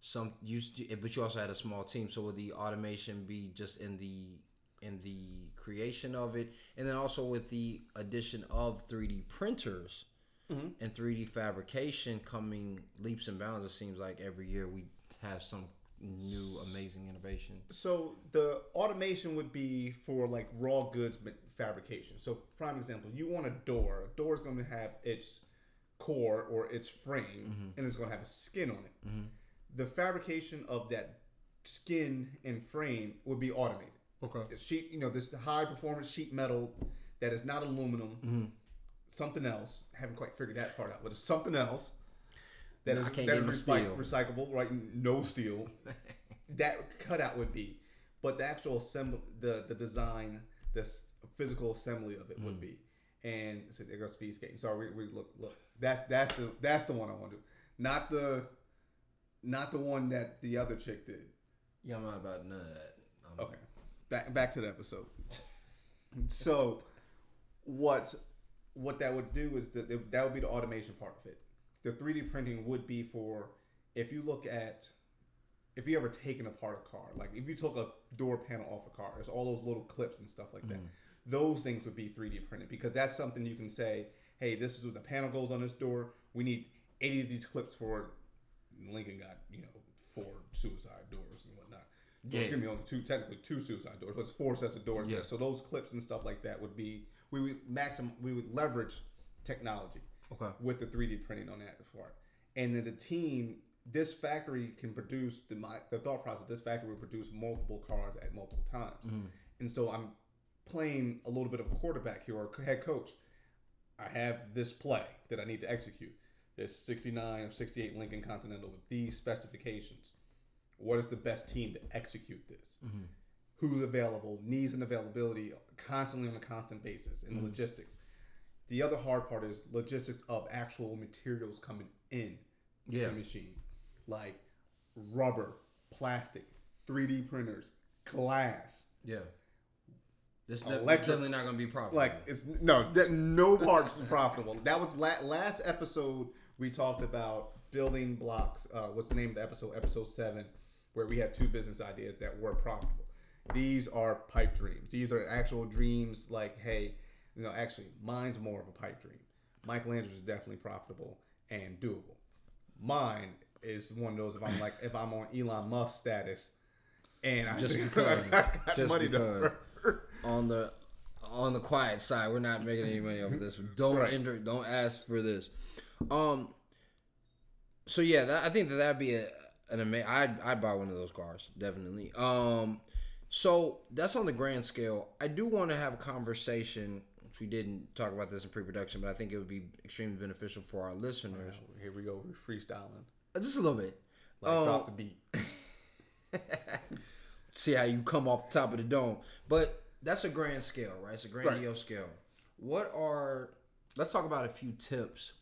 some you but you also had a small team. So would the automation be just in the in the creation of it, and then also with the addition of 3D printers Mhm. and 3D fabrication coming leaps and bounds. It seems like every year we have some new amazing innovation. So the automation would be for like raw goods fabrication. So prime example, you want a door. A door is going to have its core or its frame, Mhm. and it's going to have a skin on it. Mhm. The fabrication of that skin and frame would be automated. Okay. It's sheet, you know, this high performance sheet metal that is not aluminum, Mhm. something else. I haven't quite figured that part out, but it's something else. That No, is I can't that get is my recy- recyclable, right? No steel. that cutout would be, but the actual assembly, the the design, the physical assembly of it would Mm. be. And so there goes speed skating. Sorry, we, we look look. That's that's the that's the one I want to do, not the not the one that the other chick did. Yeah, I'm not about none of that. Um, Okay, back back to the episode. so, what what that would do is that that would be the automation part of it. The 3D printing would be for if you look at if you ever taken apart a car, like if you took a door panel off a car, there's all those little clips and stuff like that. Mhm. Those things would be 3D printed because that's something you can say, hey, this is what the panel goes on this door. We need 80 of these clips for Lincoln got you know four suicide doors and whatnot. Yeah. excuse me, only two technically two suicide doors, but it's four sets of doors Yeah. there. So those clips and stuff like that would be we would maximum we would leverage technology Okay. with the 3D printing on that part. And then the team, this factory can produce the my, the thought process. This factory will produce multiple cars at multiple times. Mhm. And so I'm playing a little bit of a quarterback here or head coach. I have this play that I need to execute. This 69 or 68 Lincoln Continental with these specifications. What is the best team to execute this? Mhm. Who's available? Needs and availability constantly on a constant basis in Mhm. logistics. The other hard part is logistics of actual materials coming in Yeah. the machine, like rubber, plastic, 3D printers, glass. Yeah. This definitely not gonna be profitable. Like it's no, that, no parts is profitable. That was la- last episode we talked about building blocks. Uh, what's the name of the episode? Episode seven, where we had two business ideas that were profitable. These are pipe dreams. These are actual dreams. Like, hey, you know, actually, mine's more of a pipe dream. Michael Andrew's is definitely profitable and doable. Mine is one of those if I'm like if I'm on Elon Musk status, and I Just think because. I got Just money because. to on the on the quiet side, we're not making any money off of this. Don't Right. enter, don't ask for this. Um. So yeah, that, I think that that'd be a, an amazing. I'd I'd buy one of those cars definitely. Um. So that's on the grand scale. I do want to have a conversation. Which we didn't talk about this in pre-production, but I think it would be extremely beneficial for our listeners. Here we go. We're freestyling. Uh, Just a little bit. Like Um, drop the beat. See how you come off the top of the dome. But that's a grand scale, right? It's a grandiose scale. What are let's talk about a few tips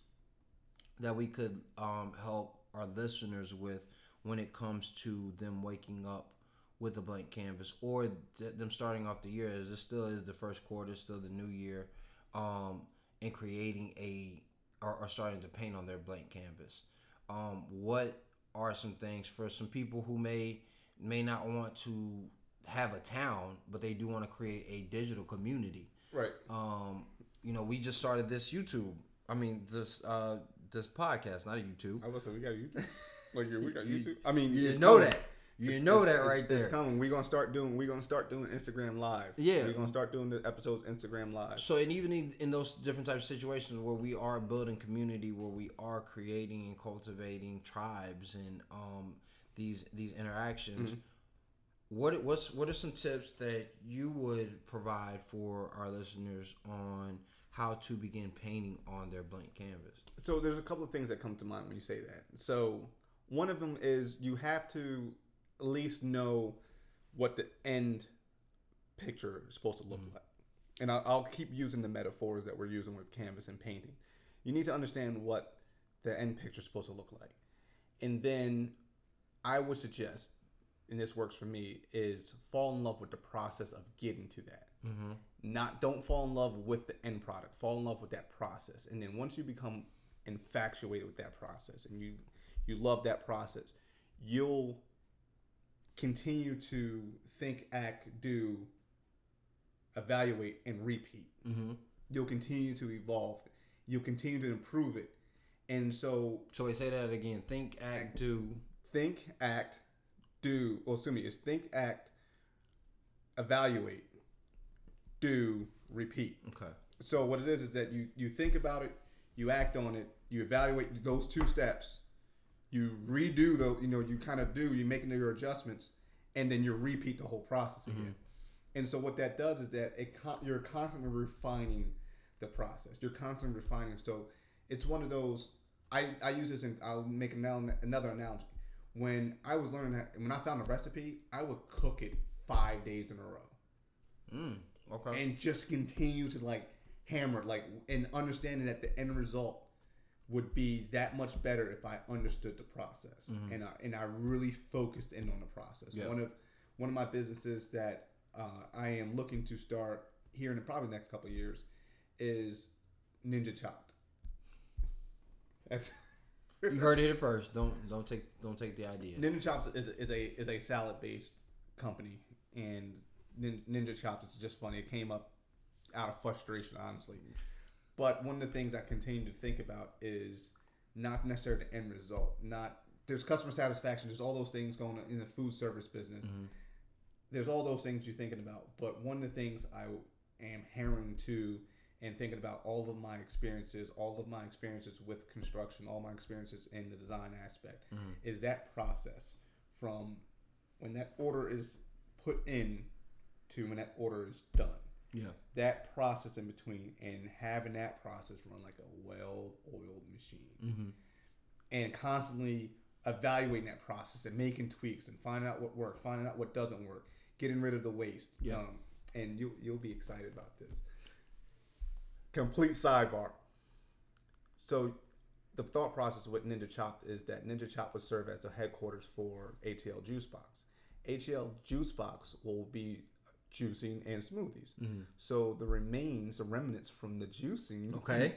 that we could um, help our listeners with when it comes to them waking up with a blank canvas or th- them starting off the year as it still is the first quarter, still the new year, um, and creating a or, or starting to paint on their blank canvas. Um, what are some things for some people who may may not want to have a town, but they do want to create a digital community. Right. Um, you know, we just started this YouTube. I mean, this uh, this podcast, not a YouTube. I was say we got YouTube. Like we got You- YouTube. I mean, You didn't know coming. that. You It's- know that right it's, there. It's coming. We're gonna start doing. We're gonna start doing Instagram live. Yeah. We're gonna start doing the episodes Instagram live. So, and even in, in those different types of situations where we are building community, where we are creating and cultivating tribes and um, these these interactions, Mhm. what what's what are some tips that you would provide for our listeners on how to begin painting on their blank canvas? So there's a couple of things that come to mind when you say that. So one of them is you have to at least know what the end picture is supposed to look Mhm. like. And I'll, I'll keep using the metaphors that we're using with canvas and painting. You need to understand what the end picture is supposed to look like. And then I would suggest, and this works for me, is fall in love with the process of getting to that Mm-hmm. not don't fall in love with the end product fall in love with that process and then once you become infatuated with that process and you you love that process you'll continue to think act do evaluate and repeat Mm-hmm. you'll continue to evolve you'll continue to improve it and so So I say that again. Think, act, do. think act do well excuse me is think act evaluate do repeat Okay. So what it is is that you you think about it, you act on it, you evaluate those two steps, you redo the you know you kind of do you making your adjustments, and then you repeat the whole process again. And so what that does is that it con- you're constantly refining the process. You're constantly refining. So it's one of those. I, I use this and I'll make another another analogy. When I was learning that, when I found a recipe, I would cook it five days in a row Mm. Okay. and just continue to like hammer like and understanding that the end result would be that much better if I understood the process Mhm. and I, and I really focused in on the process. Yeah. One of one of my businesses that uh, I am looking to start here in the probably next couple of years is Ninja Chopped. That's you heard it first. Don't don't take don't take the idea. Ninja Chops is, is a is a salad based company, and Ninja Chops is just funny. It came up out of frustration, honestly. But one of the things I continue to think about is not necessarily the end result. Not there's customer satisfaction. There's all those things going on in the food service business. Mhm. There's all those things you're thinking about. But one of the things I am hammering to and thinking about all of my experiences, all of my experiences with construction, all my experiences in the design aspect Mhm. is that process from when that order is put in to when that order is done. Yeah. That process in between and having that process run like a well-oiled machine Mm-hmm. and constantly evaluating that process and making tweaks and finding out what works, finding out what doesn't work, getting rid of the waste. Yeah. Um, and you you'll be excited about this. complete sidebar. So the thought process with Ninja Chop is that Ninja Chop would serve as the headquarters for ATL Juice Box. ATL Juice Box will be juicing and smoothies. Mhm. So the remains, the remnants from the juicing, Okay.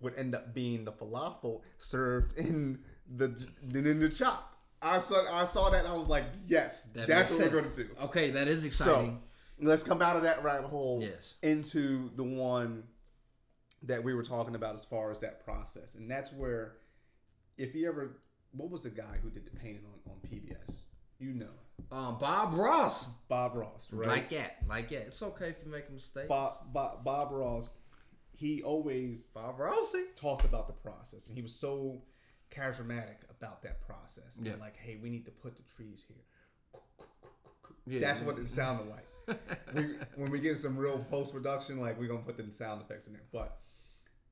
would end up being the falafel served in the, in the Chop. I saw I saw that and I was like, yes, That that's what we're gonna do. Okay, that is exciting. So Let's come out of that rabbit hole yes. into the one that we were talking about as far as that process. And that's where, if you ever, what was the guy who did the painting on, on PBS? You know, Um, Bob Ross. Bob Ross, right? Like that. Like that. It's okay if you make mistakes. Bob, Bob, Bob Ross, he always Bob Rossi. talked about the process, and he was so charismatic about that process. And Yeah. like, hey, we need to put the trees here. Yeah. That's what it sounded like. we, when we get some real post production, like we're gonna put the sound effects in there. But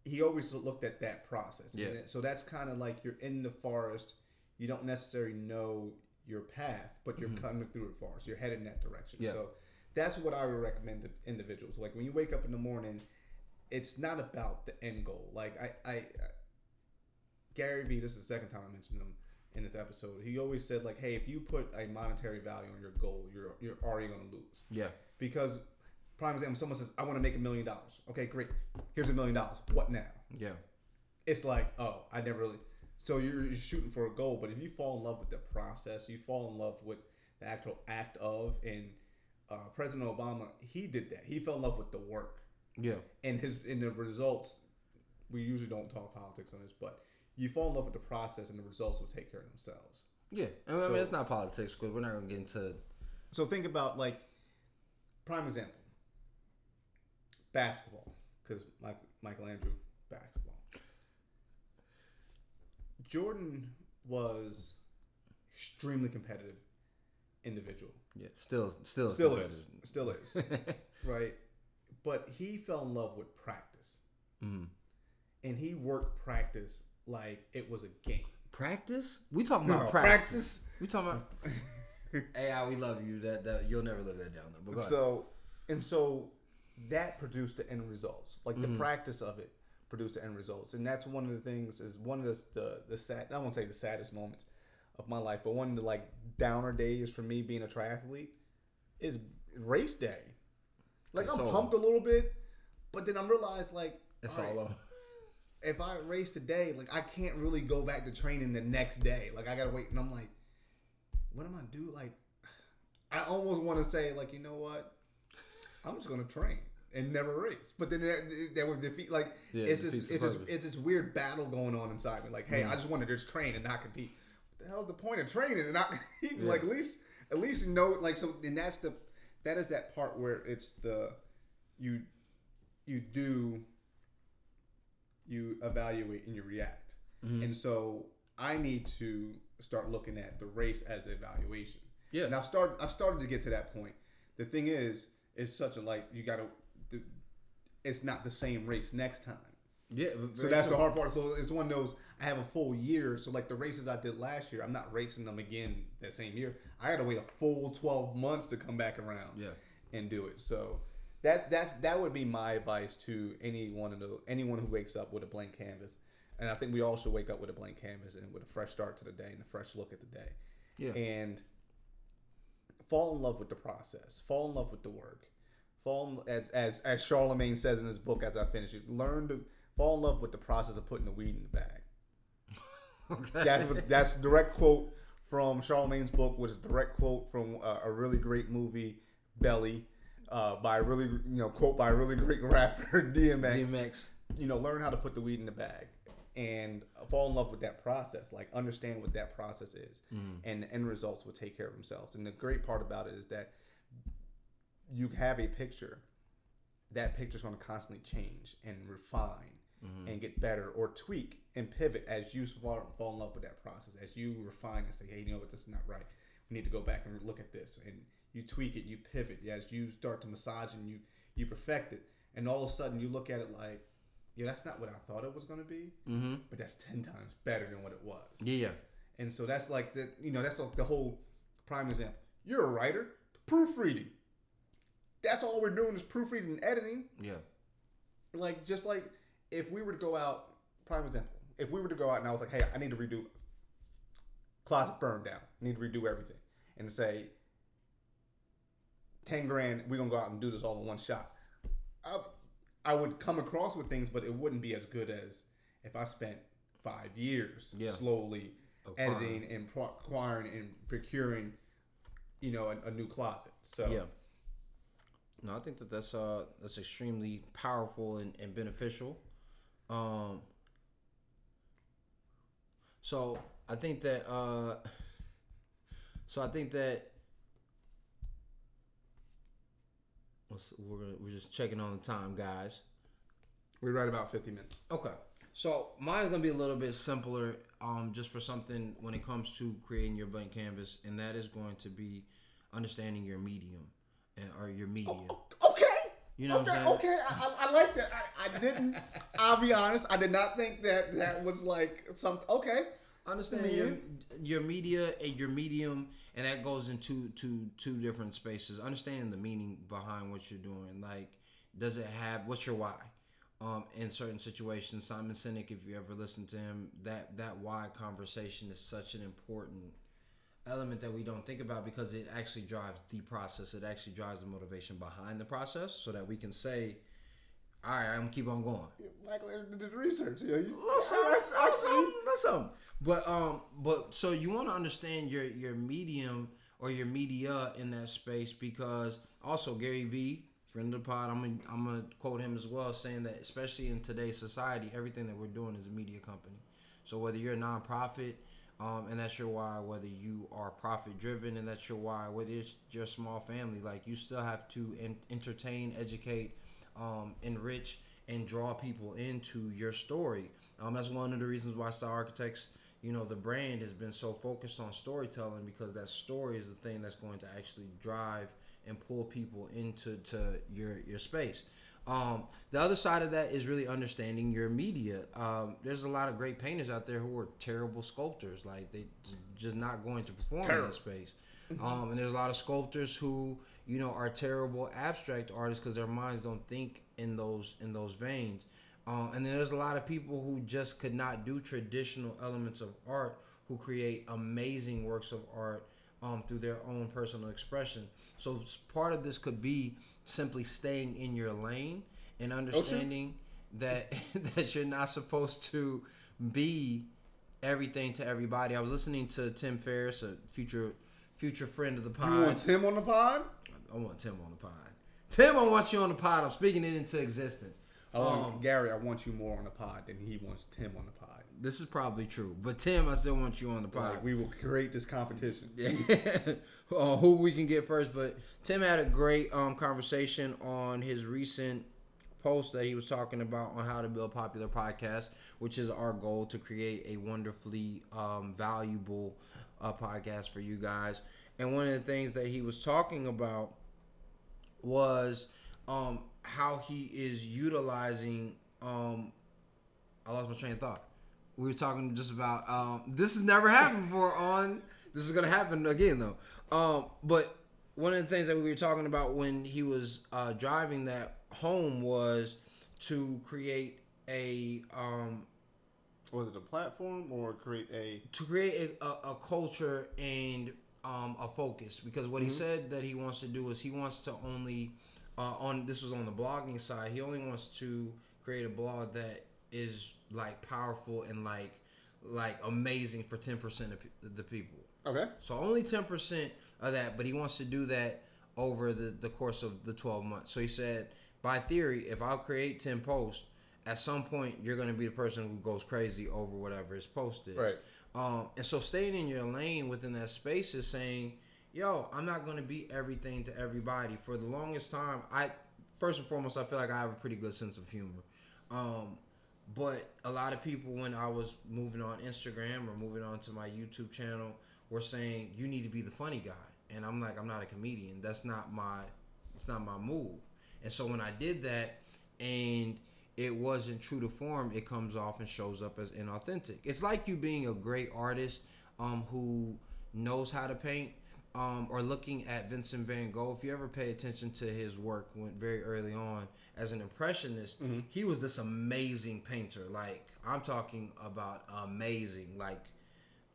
he always looked at that process. Yeah. It- so that's kind of like you're in the forest. You don't necessarily know your path, but you're Mhm. coming through the forest. You're headed in that direction. Yeah. So that's what I would recommend to individuals. Like when you wake up in the morning, it's not about the end goal. Like I, I, I Gary Vee. This is the second time I mentioned him in this episode. He always said like, hey, if you put a monetary value on your goal, you're you're already gonna lose yeah. because prime example, someone says, I want to make a million dollars. Okay, great. Here's a million dollars. What now? Yeah. It's like, oh, I never really. So you're, you're shooting for a goal, but if you fall in love with the process, you fall in love with the actual act of, and uh, President Obama, he did that. He fell in love with the work Yeah. and his in the results. We usually don't talk politics on this, but you fall in love with the process, and the results will take care of themselves. Yeah. And I mean, So- it's not politics because we're not gonna get into. So think about like prime example, basketball, because Mike, Michael Andrew basketball. Jordan was extremely competitive individual, Yeah. Still. Still. Still is. Still is. right? But he fell in love with practice, mm. and he worked practice like it was a game. Practice? We talking No, about practice. practice. We talking about. AI, we love you. That that you'll never live that down. Though. But go ahead. So and so that produced the end results. Like the Mhm. practice of it produced the end results, and that's one of the things is one of the the, the sad. I won't say the saddest moments of my life, but one of the like downer days for me being a triathlete is race day. Like It's I'm over. pumped a little bit, but then I'm realized like it's all right, if I race today, like I can't really go back to training the next day. Like I gotta wait, and I'm like, what am I do? Like, I almost want to say like, you know what? I'm just gonna train and never race. But then that, that would defeat. Like Yeah. it's defeats this it's this it's this weird battle going on inside me. Like, hey, Mm. I just want to just train and not compete. What the hell's the point of training and not competing? Yeah. Like at least at least know like so. And that's the that is that part where it's the you you do you evaluate and you react. Mhm. And so I need to start looking at the race as evaluation. Yeah. And I've started I've started to get to that point. The thing is, it's such a like you gotta it's not the same race next time. yeah. So that's true. the hard part. So it's one of those I have a full year. So like the races I did last year, I'm not racing them again that same year. I gotta wait a full 12 months to come back around Yeah. and do it. So that that that would be my advice to anyone of the anyone who wakes up with a blank canvas. And I think we all should wake up with a blank canvas and with a fresh start to the day and a fresh look at the day. Yeah. And fall in love with the process. Fall in love with the work. Fall in, as as as Charlamagne says in his book as I finish it, learn to fall in love with the process of putting the weed in the bag. Okay. That's what that's direct quote from Charlamagne's book, which is a direct quote from uh, a really great movie, Belly, uh, by a really you know quote by a really great rapper DMX. DMX. You know, learn how to put the weed in the bag and fall in love with that process. Like understand what that process is, Mhm. and the end results will take care of themselves. And the great part about it is that you have a picture. That picture's going to constantly change and refine Mhm. and get better or tweak and pivot as you fall, fall in love with that process as you refine and say hey you know what this is not right we need to go back and look at this and you tweak it you pivot as you start to massage and you you perfect it and all of a sudden you look at it like yeah that's not what i thought it was going to be Mhm. but that's 10 times better than what it was Yeah. Yeah. and so that's like the you know that's like the whole prime example you're a writer proofreading that's all we're doing is proofreading and editing Yeah. like just like if we were to go out, prime example, if we were to go out and I was like, hey, I need to redo closet burned down, need to redo everything, and say ten grand, we're gonna go out and do this all in one shot. I, I would come across with things, but it wouldn't be as good as if I spent five years Yeah. slowly Acquiring. editing and pro- acquiring and procuring, you know, a, a new closet. So Yeah. No, I think that that's uh that's extremely powerful and, and beneficial. Um. So I think that uh. So I think that. We're gonna, we're just checking on the time, guys. we're right about fifty minutes. Okay. So mine's gonna be a little bit simpler, um, just for something when it comes to creating your blank canvas, and that is going to be understanding your medium, or your media. Oh, oh, okay. You know okay, what I'm saying? okay, I, I, like that. I, I didn't. I'll be honest. I did not think that that was like some. Okay. Understand your, your media and your medium, and that goes into two two different spaces. Understanding the meaning behind what you're doing, like does it have what's your why? Um, in certain situations, Simon Sinek, if you ever listen to him, that that why conversation is such an important element that we don't think about because it actually drives the process. It actually drives the motivation behind the process, so that we can say, "All right, I'm gonna keep on going." Michael did the research. Yeah, you, Little something, I- I something, little something. But um, but so you want to understand your your medium or your media in that space because also Gary Vee, friend of the pod, I'm gonna, I'm gonna quote him as well, saying that especially in today's society, everything that we're doing is a media company. So whether you're a nonprofit, um, and that's your why, whether you are profit driven and that's your why, whether it's your small family, like you still have to en- entertain, educate, um, enrich, and draw people into your story. Um, that's one of the reasons why Star Architects, you know, the brand has been so focused on storytelling because that story is the thing that's going to actually drive and pull people into to your your space. Um, the other side of that is really understanding your media. Um, there's a lot of great painters out there who are terrible sculptors, like they just not going to perform in that space. Um, and there's a lot of sculptors who you know are terrible abstract artists because their minds don't think in those in those veins. Um, and then there's a lot of people who just could not do traditional elements of art who create amazing works of art um, through their own personal expression. So part of this could be simply staying in your lane and understanding that that you're not supposed to be everything to everybody. I was listening to Tim Ferriss, a future future friend of the pod. You want Tim on the pod? I want Tim on the pod. Tim, I want you on the pod. I'm speaking it into existence. I want Um, Gary. I want you more on the pod than he wants Tim on the pod. This is probably true, but Tim, I still want you on the pod. Like we will create this competition. Yeah. uh, who we can get first, but Tim had a great um, conversation on his recent post that he was talking about on how to build popular podcasts, which is our goal to create a wonderfully um, valuable uh, podcast for you guys. And one of the things that he was talking about was um, how he is utilizing. Um, I lost my train of thought. We were talking just about um, this has never happened before on. This is gonna happen again though. Um, but one of the things that we were talking about when he was uh, driving that home was to create a um, Was it a platform or create a? to create a, a, a culture and um, a focus because what he Mhm. said that he wants to do is he wants to only uh, on this was on the blogging side he only wants to create a blog that is like powerful and like like amazing for 10% of the people Okay. so only 10% of that, but he wants to do that over the, the course of the 12 months. So he said, by theory, if I'll create 10 posts, at some point you're going to be the person who goes crazy over whatever his post is posted. Right. Um, and so staying in your lane within that space is saying, yo, I'm not going to be everything to everybody. For the longest time, I first and foremost, I feel like I have a pretty good sense of humor. Um, but a lot of people, when I was moving on Instagram or moving on to my YouTube channel, were saying you need to be the funny guy, and I'm like, I'm not a comedian. That's not my, it's not my move. And so when I did that, and it wasn't true to form, it comes off and shows up as inauthentic. It's like you being a great artist, um, who knows how to paint, um, or looking at Vincent Van Gogh, if you ever pay attention to his work when very early on as an impressionist, Mhm. he was this amazing painter. Like I'm talking about amazing. Like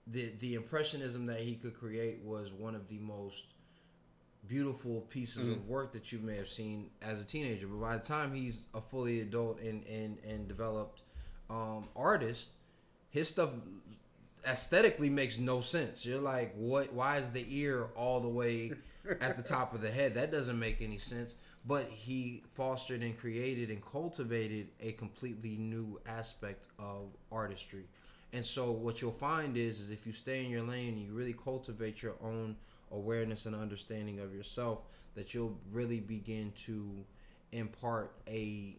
the the impressionism that he could create was one of the most beautiful pieces Mhm. of work that you may have seen as a teenager. But by the time he's a fully adult and and and developed um, artist, his stuff aesthetically makes no sense. You're like, what? Why is the ear all the way at the top of the head? That doesn't make any sense. But he fostered and created and cultivated a completely new aspect of artistry. And so what you'll find is, is if you stay in your lane and you really cultivate your own awareness and understanding of yourself, that you'll really begin to impart a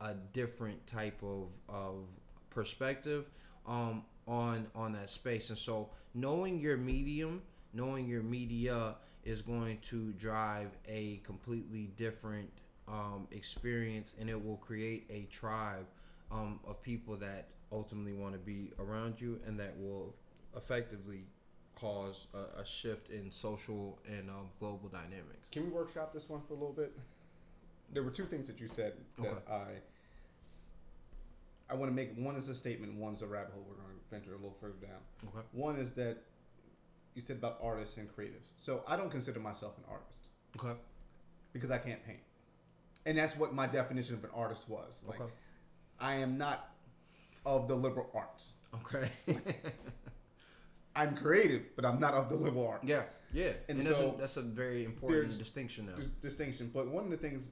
a different type of of perspective um, on on that space. And so knowing your medium, knowing your media is going to drive a completely different um, experience, and it will create a tribe um, of people that ultimately want to be around you, and that will effectively cause a, a shift in social and um, global dynamics. Can we workshop this one for a little bit? There were two things that you said that Okay. I I want to make. One is a statement. one One's a rabbit hole. We're going to venture a little further down. Okay. One is that you said about artists and creatives. So I don't consider myself an artist Okay. because I can't paint, and that's what my definition of an artist was. Like Okay. I am not of the liberal arts. Okay. I'm creative, but I'm not of the liberal arts. yeah. Yeah. And And, that's, so a, that's a very important distinction dis- distinction. But one of the things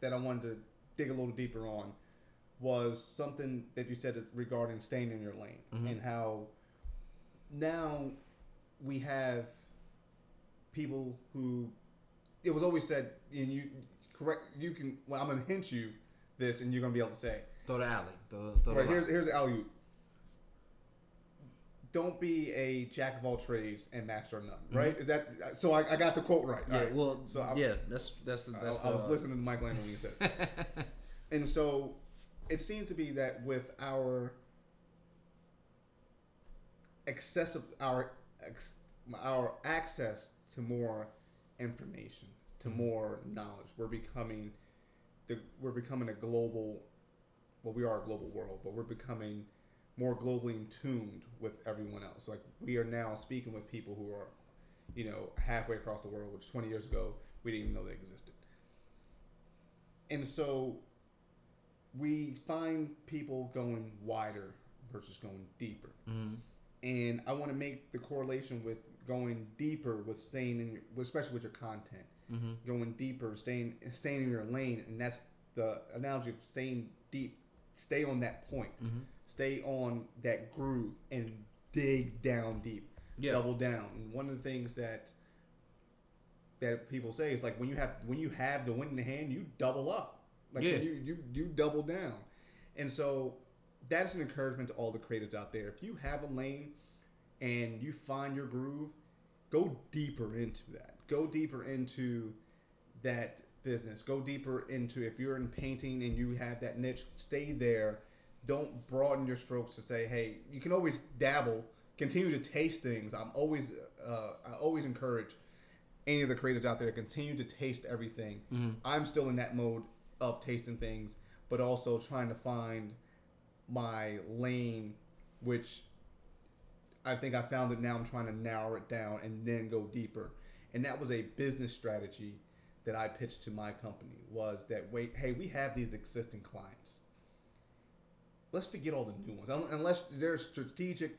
that I wanted to dig a little deeper on was something that you said regarding staying in your lane Mhm. and how now we have people who it was always said and you correct you can well I'm gonna hint you this and you're gonna be able to say Throw the alley. Throw, throw right the here's alley. here's alley oop. Don't be a jack of all trades and master of none. Right? Is that so? I, I got the quote right. Mm-hmm. Yeah. Right. Well. So I- yeah. That's that's the I, that's I was the, listening to Mike Landon when he said. it. And so it seems to be that with our excessive our ex, our access to more information, to Mhm. more knowledge, we're becoming the we're becoming a global well we are a global world, but we're becoming more globally in tuned with everyone else. Like we are now speaking with people who are, you know, halfway across the world, which 20 years ago we didn't even know they existed. And so we find people going wider versus going deeper. Mhm. And I want to make the correlation with going deeper with staying in, your, especially with your content, Mhm. going deeper, staying staying in your lane, and that's the analogy of staying deep. Stay on that point. Mhm. Stay on that groove and dig down deep. Yeah. Double down. And one of the things that that people say is like when you have when you have the wind in the hand, you double up. Like Yeah. you you you double down. And so that's an encouragement to all the creatives out there. If you have a lane and you find your groove, go deeper into that. Go deeper into that business. Go deeper into if you're in painting and you have that niche, stay there. Don't broaden your strokes to say, hey, you can always dabble, continue to taste things. I'm always, uh, I always encourage any of the creators out there to continue to taste everything. Mhm. I'm still in that mode of tasting things, but also trying to find my lane, which I think I found it now. I'm trying to narrow it down and then go deeper. And that was a business strategy that I pitched to my company was that wait, hey, we have these existing clients. Let's forget all the new ones, unless there's strategic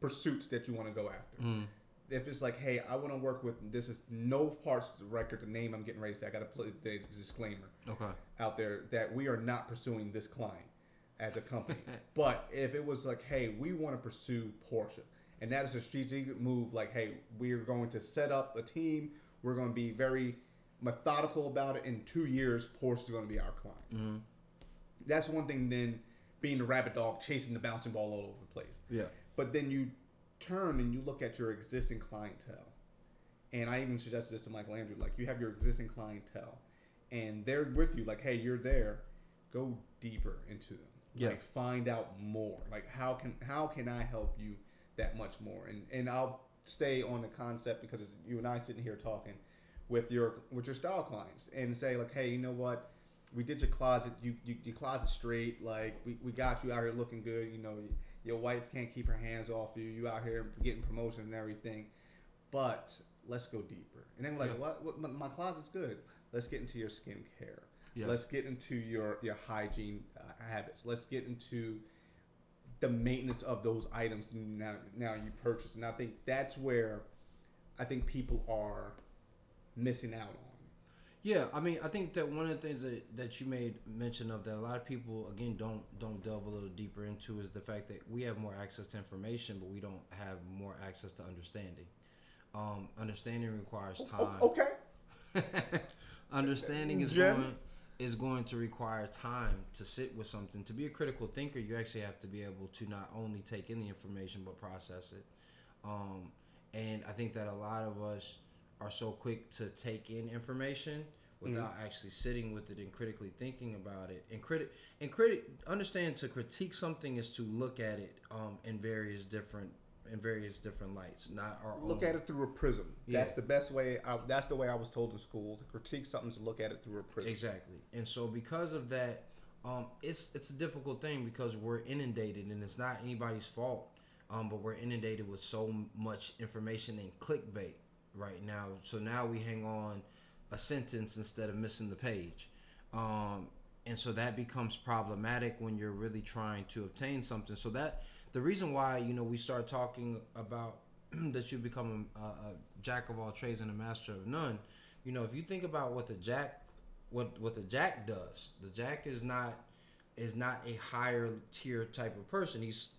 pursuits that you want to go after. Mhm. If it's like, hey, I want to work with this is no parts of the record, the name I'm getting ready to say, I got to put the disclaimer Okay. out there that we are not pursuing this client as a company. but if it was like, hey, we want to pursue Porsche, and that is a strategic move, like, hey, we're going to set up a team, we're going to be very methodical about it. In two years, Porsche is going to be our client. Mhm. That's one thing. Then being the rabbit dog, chasing the bouncing ball all over the place. Yeah. But then you turn and you look at your existing clientele. And I even suggested this to Michael Andrew, like you have your existing clientele and they're with you, like, hey, you're there. Go deeper into them. Yeah. Like find out more. Like how can how can I help you that much more? And and I'll stay on the concept because it's you and I sitting here talking with your with your style clients and say like, hey, you know what? We did your closet, you, you your closet straight. Like we, we got you out here looking good. You know, your wife can't keep her hands off you. You out here getting promotion and everything. But let's go deeper. And then like, Yeah. what? what my, my closet's good. Let's get into your skincare. Yeah. Let's get into your your hygiene uh, habits. Let's get into the maintenance of those items now now you purchase. And I think that's where I think people are missing out on. Yeah, I mean, I think that one of the things that, that you made mention of that a lot of people again don't don't delve a little deeper into is the fact that we have more access to information, but we don't have more access to understanding. Um, understanding requires time. o- okay. understanding is Jen? going is going to require time to sit with something. To be a critical thinker, you actually have to be able to not only take in the information but process it. Um, and I think that a lot of us are so quick to take in information without actually sitting with it and critically thinking about it. And critic and critic understand to critique something is to look at it um, in various different in various different lights, not our Look own. at it through a prism. Yeah. That's the best way. I, that's the way I was told in school to critique something is to look at it through a prism. Exactly. And so because of that, um, it's it's a difficult thing because we're inundated and it's not anybody's fault. Um, but we're inundated with so much information and clickbait right now. So now we hang on a sentence instead of missing the page. Um, and so that becomes problematic when you're really trying to obtain something. So that the reason why you know we start talking about that you become a, a jack of all trades and a master of none. You know, if you think about what the jack what what the jack does, the jack is not is not a higher tier type of person. He's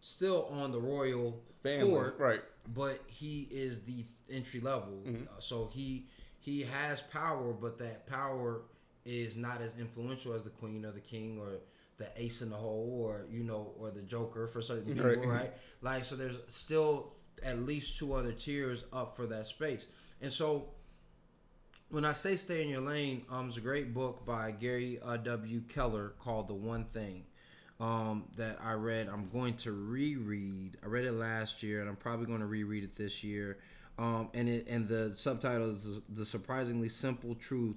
still on the royal Family. court, Right. but he is the entry level. Mhm. Uh, so he he has power, but that power is not as influential as the queen or the king or the ace in the hole or you know or the joker for certain people, Right. right? Like so, there's still at least two other tiers up for that space, and so. When I say stay in your lane, um, it's a great book by Gary uh, W. Keller called The One Thing um, that I read. I'm going to reread. I read it last year, and I'm probably going to reread it this year. Um, and it and the subtitle is the surprisingly simple truth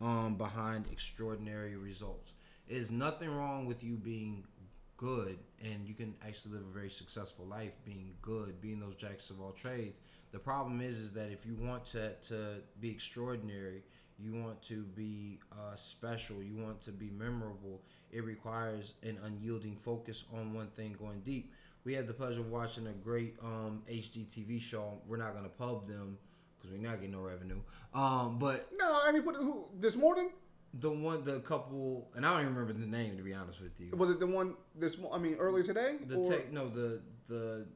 um, behind extraordinary results. There's nothing wrong with you being good, and you can actually live a very successful life being good, being those jacks of all trades. The problem is, is that if you want to to be extraordinary, you want to be uh, special, you want to be memorable, it requires an unyielding focus on one thing going deep. We had the pleasure of watching a great um, HGTV show. We're not gonna pub them because we're not getting no revenue. Um, but No, I mean, what, who, this morning the one, the couple, and I don't even remember the name to be honest with you. was it the one this? mo- I mean, earlier today. The or, tech, no, the the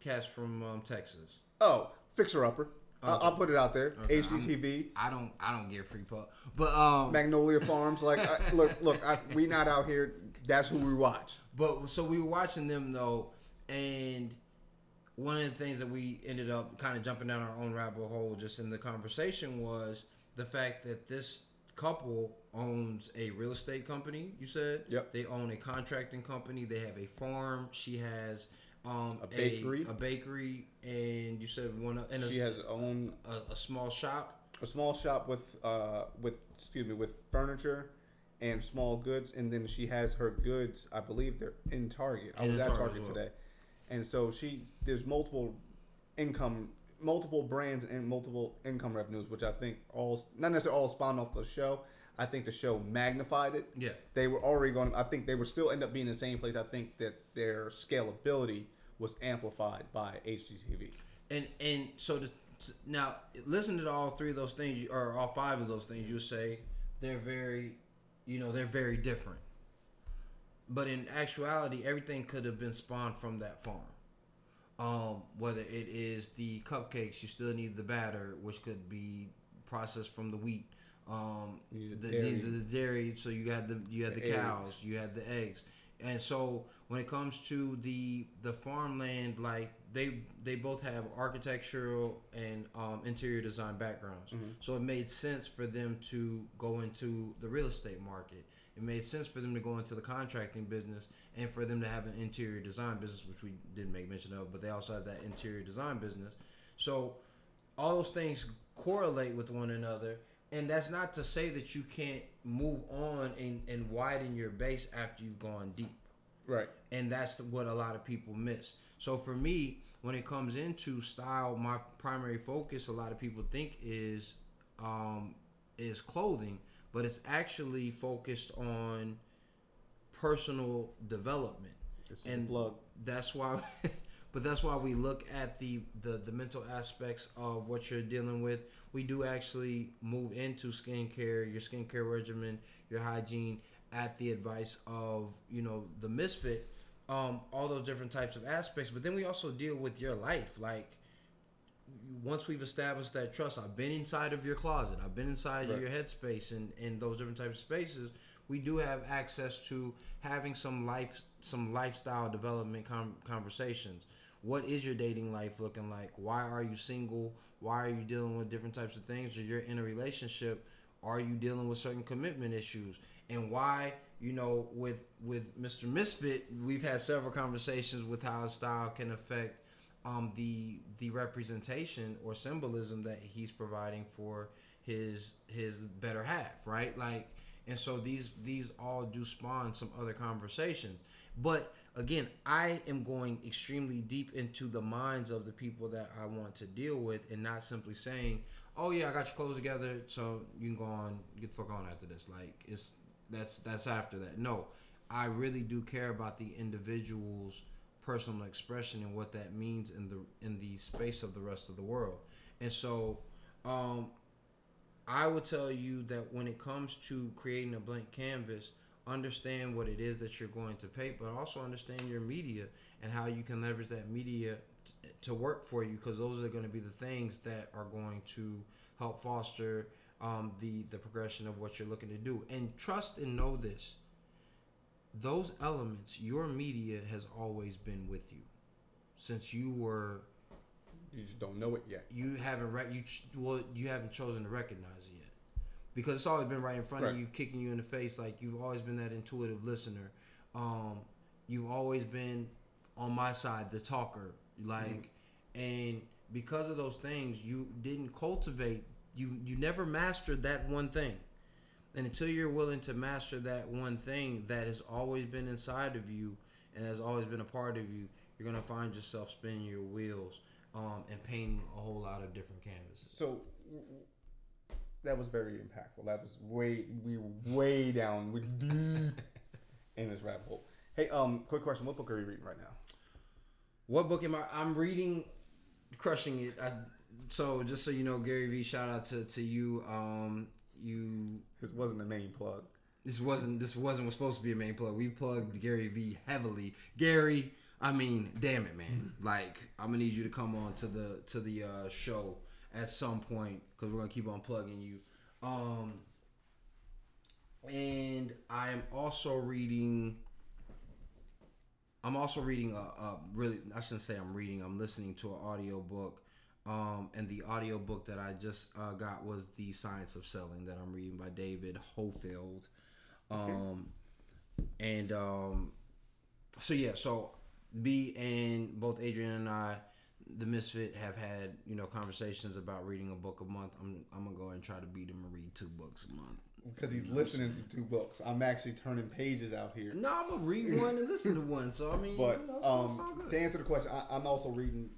cast from um, Texas. oh, Fixer Upper. I'll, Okay. I'll put it out there. Okay, HGTV. I don't, I don't get free pub, but um, Magnolia Farms. Like, I, look, look, I, we not out here. That's who we watch. But so we were watching them though, and one of the things that we ended up kind of jumping down our own rabbit hole just in the conversation was the fact that this couple owns a real estate company. You said. Yep. They own a contracting company. They have a farm. She has um, A bakery. A, bakery, and you said one of- and She a, has own a, a small shop. a small shop with uh with excuse me with furniture and small goods, and then she has her goods. I believe they're in Target. I was at Target Target well. today, and so she there's multiple income, multiple brands and multiple income revenues, which I think all not necessarily all spawned off the show. I think the show magnified it. Yeah. They were already going. I think they would still end up being in the same place. I think that their scalability was amplified by HGTV. And and so the, now listen to all three of those things or all five of those things you'll say they're very you know they're very different. But in actuality everything could have been spawned from that farm. Um, whether it is the cupcakes, you still need the batter, which could be processed from the wheat. Um, the, the dairy. the, the dairy, so you had the you had the, cows, eggs. you had the eggs, and so when it comes to the the farmland, like they they both have architectural and um, interior design backgrounds, Mhm. so it made sense for them to go into the real estate market. It made sense for them to go into the contracting business and for them to have an interior design business, which we didn't make mention of, but they also have that interior design business. So all those things correlate with one another. And that's not to say that you can't move on and, and widen your base after you've gone deep. Right. And that's what a lot of people miss. So for me, when it comes into style, my primary focus, a lot of people think is um, is clothing, but it's actually focused on personal development. Is And- plug. That's why, but that's why we look at the, the the mental aspects of what you're dealing with. We do actually move into skincare, your skincare regimen, your hygiene, at the advice of you know the misfit, um, all those different types of aspects. But then we also deal with your life, like. Once we've established that trust, I've been inside of your closet, I've been inside Right. your headspace, and and those different types of spaces. We do have access to having some life some lifestyle development com- conversations. What is your dating life looking like? Why are you single? Why are you dealing with different types of things? Or you're in a relationship are you dealing with certain commitment issues? And why you know with with mr misfit we've had several conversations with how style can affect um, the the representation or symbolism that he's providing for his his better half right? Like and so these these all do spawn some other conversations. But again i am going extremely deep into the minds of the people that i want to deal with and not simply saying oh yeah i got your clothes together so you can go on get the fuck on after this. Like it's that's that's after that. No i really do care about the individual's personal expression and what that means in the in the space of the rest of the world and so um I would tell you that when it comes to creating a blank canvas, understand what it is that you're going to paint, but also understand your media and how you can leverage that media to work for you because those are going to be the things that are going to help foster um, the the progression of what you're looking to do. And trust and know this: those elements, your media has always been with you since you were You just don't know it yet. you haven't re- you ch- well you haven't chosen to recognize it yet because it's always been right in front Right. of you kicking you in the face like you've always been that intuitive listener um you've always been on my side the talker like and because of those things you didn't cultivate you you never mastered that one thing and until you're willing to master that one thing that has always been inside of you and has always been a part of you you're gonna find yourself spinning your wheels um, and painting a whole lot of different canvases. So that was very impactful. That was way we were way down we deep in this rabbit hole. Hey, um, quick question: What book are you reading right now? What book am I? I'm reading, crushing it. I, so just so you know, Gary Vee, shout out to to you. Um, you This wasn't the main plug. this wasn't this wasn't supposed to be a main plug. We plugged Gary Vee heavily. Gary, I mean, damn it, man. Like I'm gonna need you to come on to the to the uh, show at some point because we're gonna keep on plugging you. Um, and I am also reading. I'm also reading a, a really I shouldn't say I'm reading. I'm listening to an audio book. Um, and the audio book that I just uh, got was The Science of Selling that I'm reading by David Hoffeld. Um, and um, so yeah, so B and both Adrian and I, the Misfit, have had you know conversations about reading a book a month. I'm I'm gonna go and try to beat him and read two books a month. Because he's listening to two books. I'm actually turning pages out here. No, I'm gonna read one and listen to one. So I mean, But you know, so it's all um, to answer the question, I, I'm also reading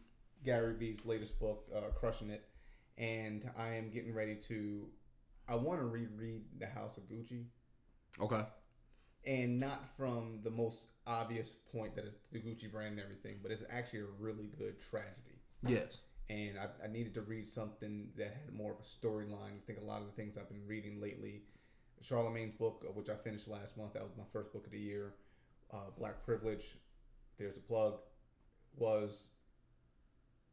Gary Vee's latest book, uh, Crushing It, and I am getting ready to. I want to reread The House of Gucci, okay. and not from the most obvious point that it's the Gucci brand and everything, but it's actually a really good tragedy. Yes. And I, I needed to read something that had more of a storyline. I think a lot of the things I've been reading lately, Charlamagne's book, uh, which I finished last month, that was my first book of the year, uh, Black Privilege, there's a plug, was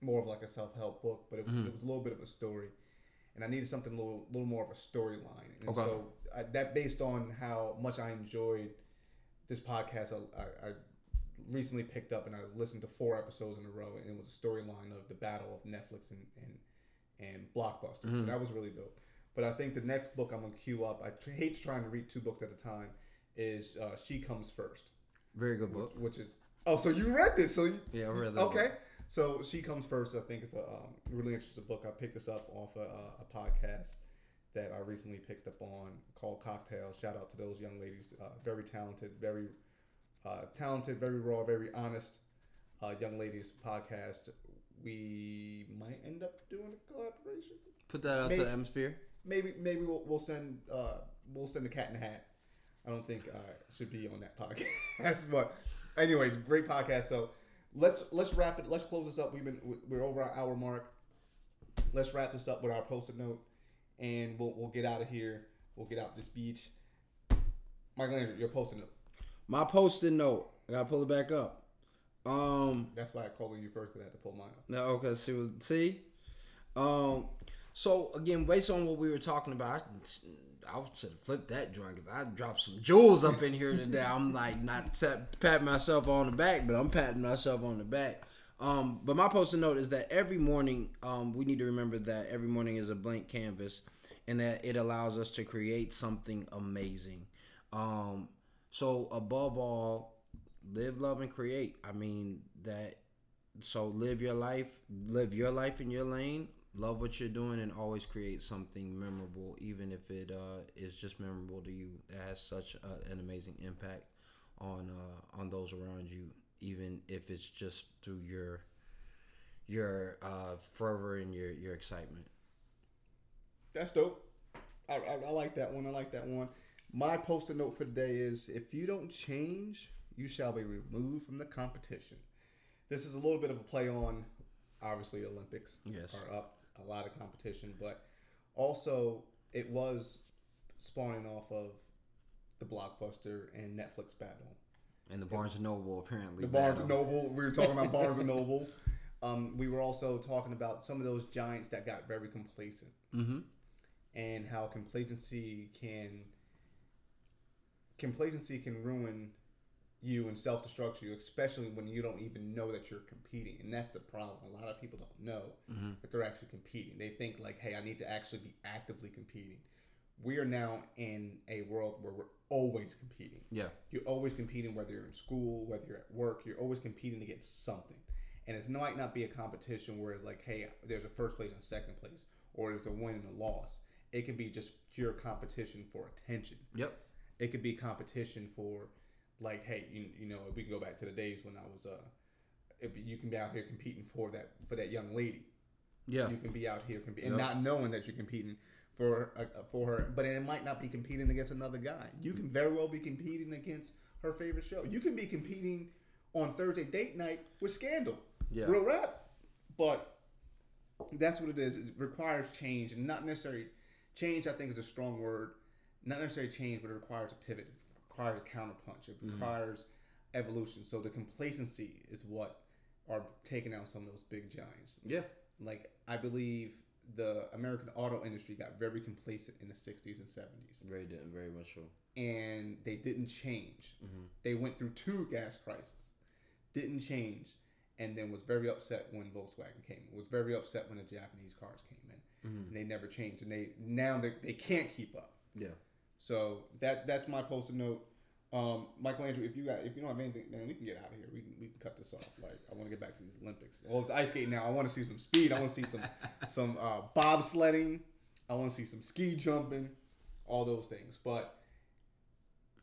more of like a self-help book, but it was Mhm. it was a little bit of a story, and I needed something a little little more of a storyline. And Okay. so I, that based on how much I enjoyed this podcast, I, I, recently picked up and I listened to four episodes in a row, and it was a storyline of the battle of Netflix and and and Blockbuster. So Mhm. that was really dope. But I think the next book I'm gonna queue up. I hate trying to read two books at a time. is uh, She Comes First, Very good which, book. which is oh, so you read this, so you, Yeah, I read that. okay. book. So She Comes First, I think it's a um, really interesting book. I picked this up off a, a podcast that I recently picked up on called Cocktail. Shout out to those young ladies, uh, very talented, very uh, talented, very raw, very honest uh, young ladies podcast. We might end up doing a collaboration. Put that out Maybe- to the atmosphere. Maybe maybe we'll, we'll send uh, we'll send the cat in the hat. I don't think I should be on that podcast, but anyways, great podcast. So let's let's wrap it. Let's close this up. We've been we're over our hour mark. Let's wrap this up with our post-it note, and we'll we'll get out of here. We'll get out this beach. Michael Andrew, your post-it note. My post-it note. I gotta pull it back up. Um. That's why I called you first because I had to pull mine up. No, okay. See? See. Um. So again, based on what we were talking about, I, I should have flipped that joint because I dropped some jewels up in here today. I'm like not patting myself on the back, but I'm patting myself on the back. Um, but my post-it note is that every morning, um, we need to remember that every morning is a blank canvas, and that it allows us to create something amazing. Um, so above all, live, love, and create. I mean that. So live your life, live your life in your lane. Love what you're doing, and always create something memorable, even if it uh, is just memorable to you. That has such a, an amazing impact on uh, on those around you, even if it's just through your your uh, fervor and your your excitement. That's dope. I, I, I like that one. I like that one. My post-it note for today is: If you don't change, you shall be removed from the competition. This is a little bit of a play on, obviously, Olympics Yes. are up, a lot of competition, but also it was spawning off of the blockbuster and Netflix battle. And the Barnes and Noble apparently. The Barnes and. Noble. We were talking about Barnes and Noble. Um, we were also talking about some of those giants that got very complacent Mm-hmm. and how complacency can complacency can ruin you and self-destruct you, especially when you don't even know that you're competing. And that's the problem. A lot of people don't know Mm-hmm. that they're actually competing. They think like, hey, I need to actually be actively competing. We are now in a world where we're always competing. Yeah. You're always competing, whether you're in school, whether you're at work. You're always competing against something. And it might not be a competition where it's like, hey, there's a first place and second place, or there's a win and a loss. It could be just pure competition for attention. Yep. It could be competition for, like, hey, you, you know, we can go back to the days when I was, uh, you can be out here competing for that for that young lady. Yeah. You can be out here competing Yep. and not knowing that you're competing for uh, for her, but it might not be competing against another guy. You can very well be competing against her favorite show. You can be competing on Thursday date night with Scandal, Yeah. real rap. But that's what it is. It requires change, and not necessarily change. I think is a strong word. Not necessarily change, but it requires a pivot. Requires a counterpunch. It Mhm. requires evolution. So the complacency is what are taking out some of those big giants. Yeah. Like I believe the American auto industry got very complacent in the 60s and 70s, Very, di- very much so. and they didn't change. Mm-hmm. They went through two gas crises, didn't change, and then was very upset when Volkswagen came. Was very upset when the Japanese cars came in. Mm-hmm. And they never changed, and they now they, they can't keep up. Yeah. So that that's my post-it note. Um, Michael Andrew, if you got if you don't have anything, man, we can get out of here. We can we can cut this off. Like I want to get back to these Olympics. Well, it's ice skating now. I want to see some speed. I want to see some some uh, bobsledding. I want to see some ski jumping, all those things. But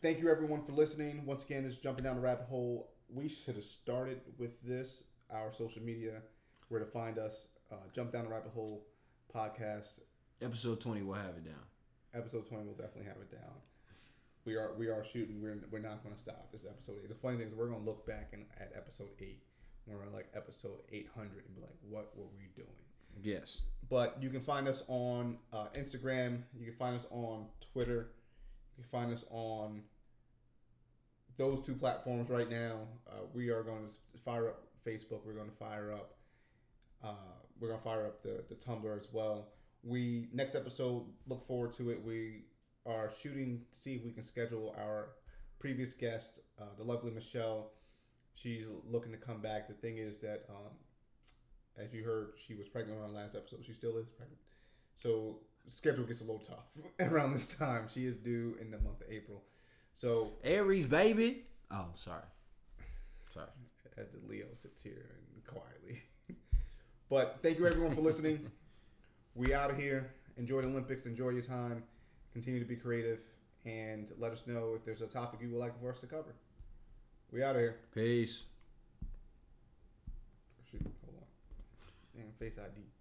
thank you everyone for listening. Once again, it's jumping down the rabbit hole. We should have started with this. Our social media, where to find us. Uh, Jump down the rabbit hole podcast. Episode 20, we'll have it down. Episode 20 will definitely have it down. We are we are shooting. We're we're not going to stop. This episode eight. The funny thing is we're going to look back in, at episode eight when we're like episode 800 and be like, what were we doing? Yes. But you can find us on uh, Instagram. You can find us on Twitter. You can find us on those two platforms right now. Uh, we are going to fire up Facebook. We're going to fire up. Uh, we're going to fire up the, the Tumblr as well. We next episode. Look forward to it. We are shooting to see if we can schedule our previous guest, uh, the lovely Michelle. She's looking to come back. The thing is that um, as you heard, she was pregnant on our last episode. She still is pregnant. So schedule gets a little tough around this time. She is due in the month of April. So Aries, baby. Oh, sorry. Sorry. as the Leo sits here and quietly. but thank you everyone for listening. we out of here. Enjoy the Olympics. Enjoy your time. Continue to be creative and let us know if there's a topic you would like for us to cover. We out of here. Peace. Shoot, hold on. Damn, face ID.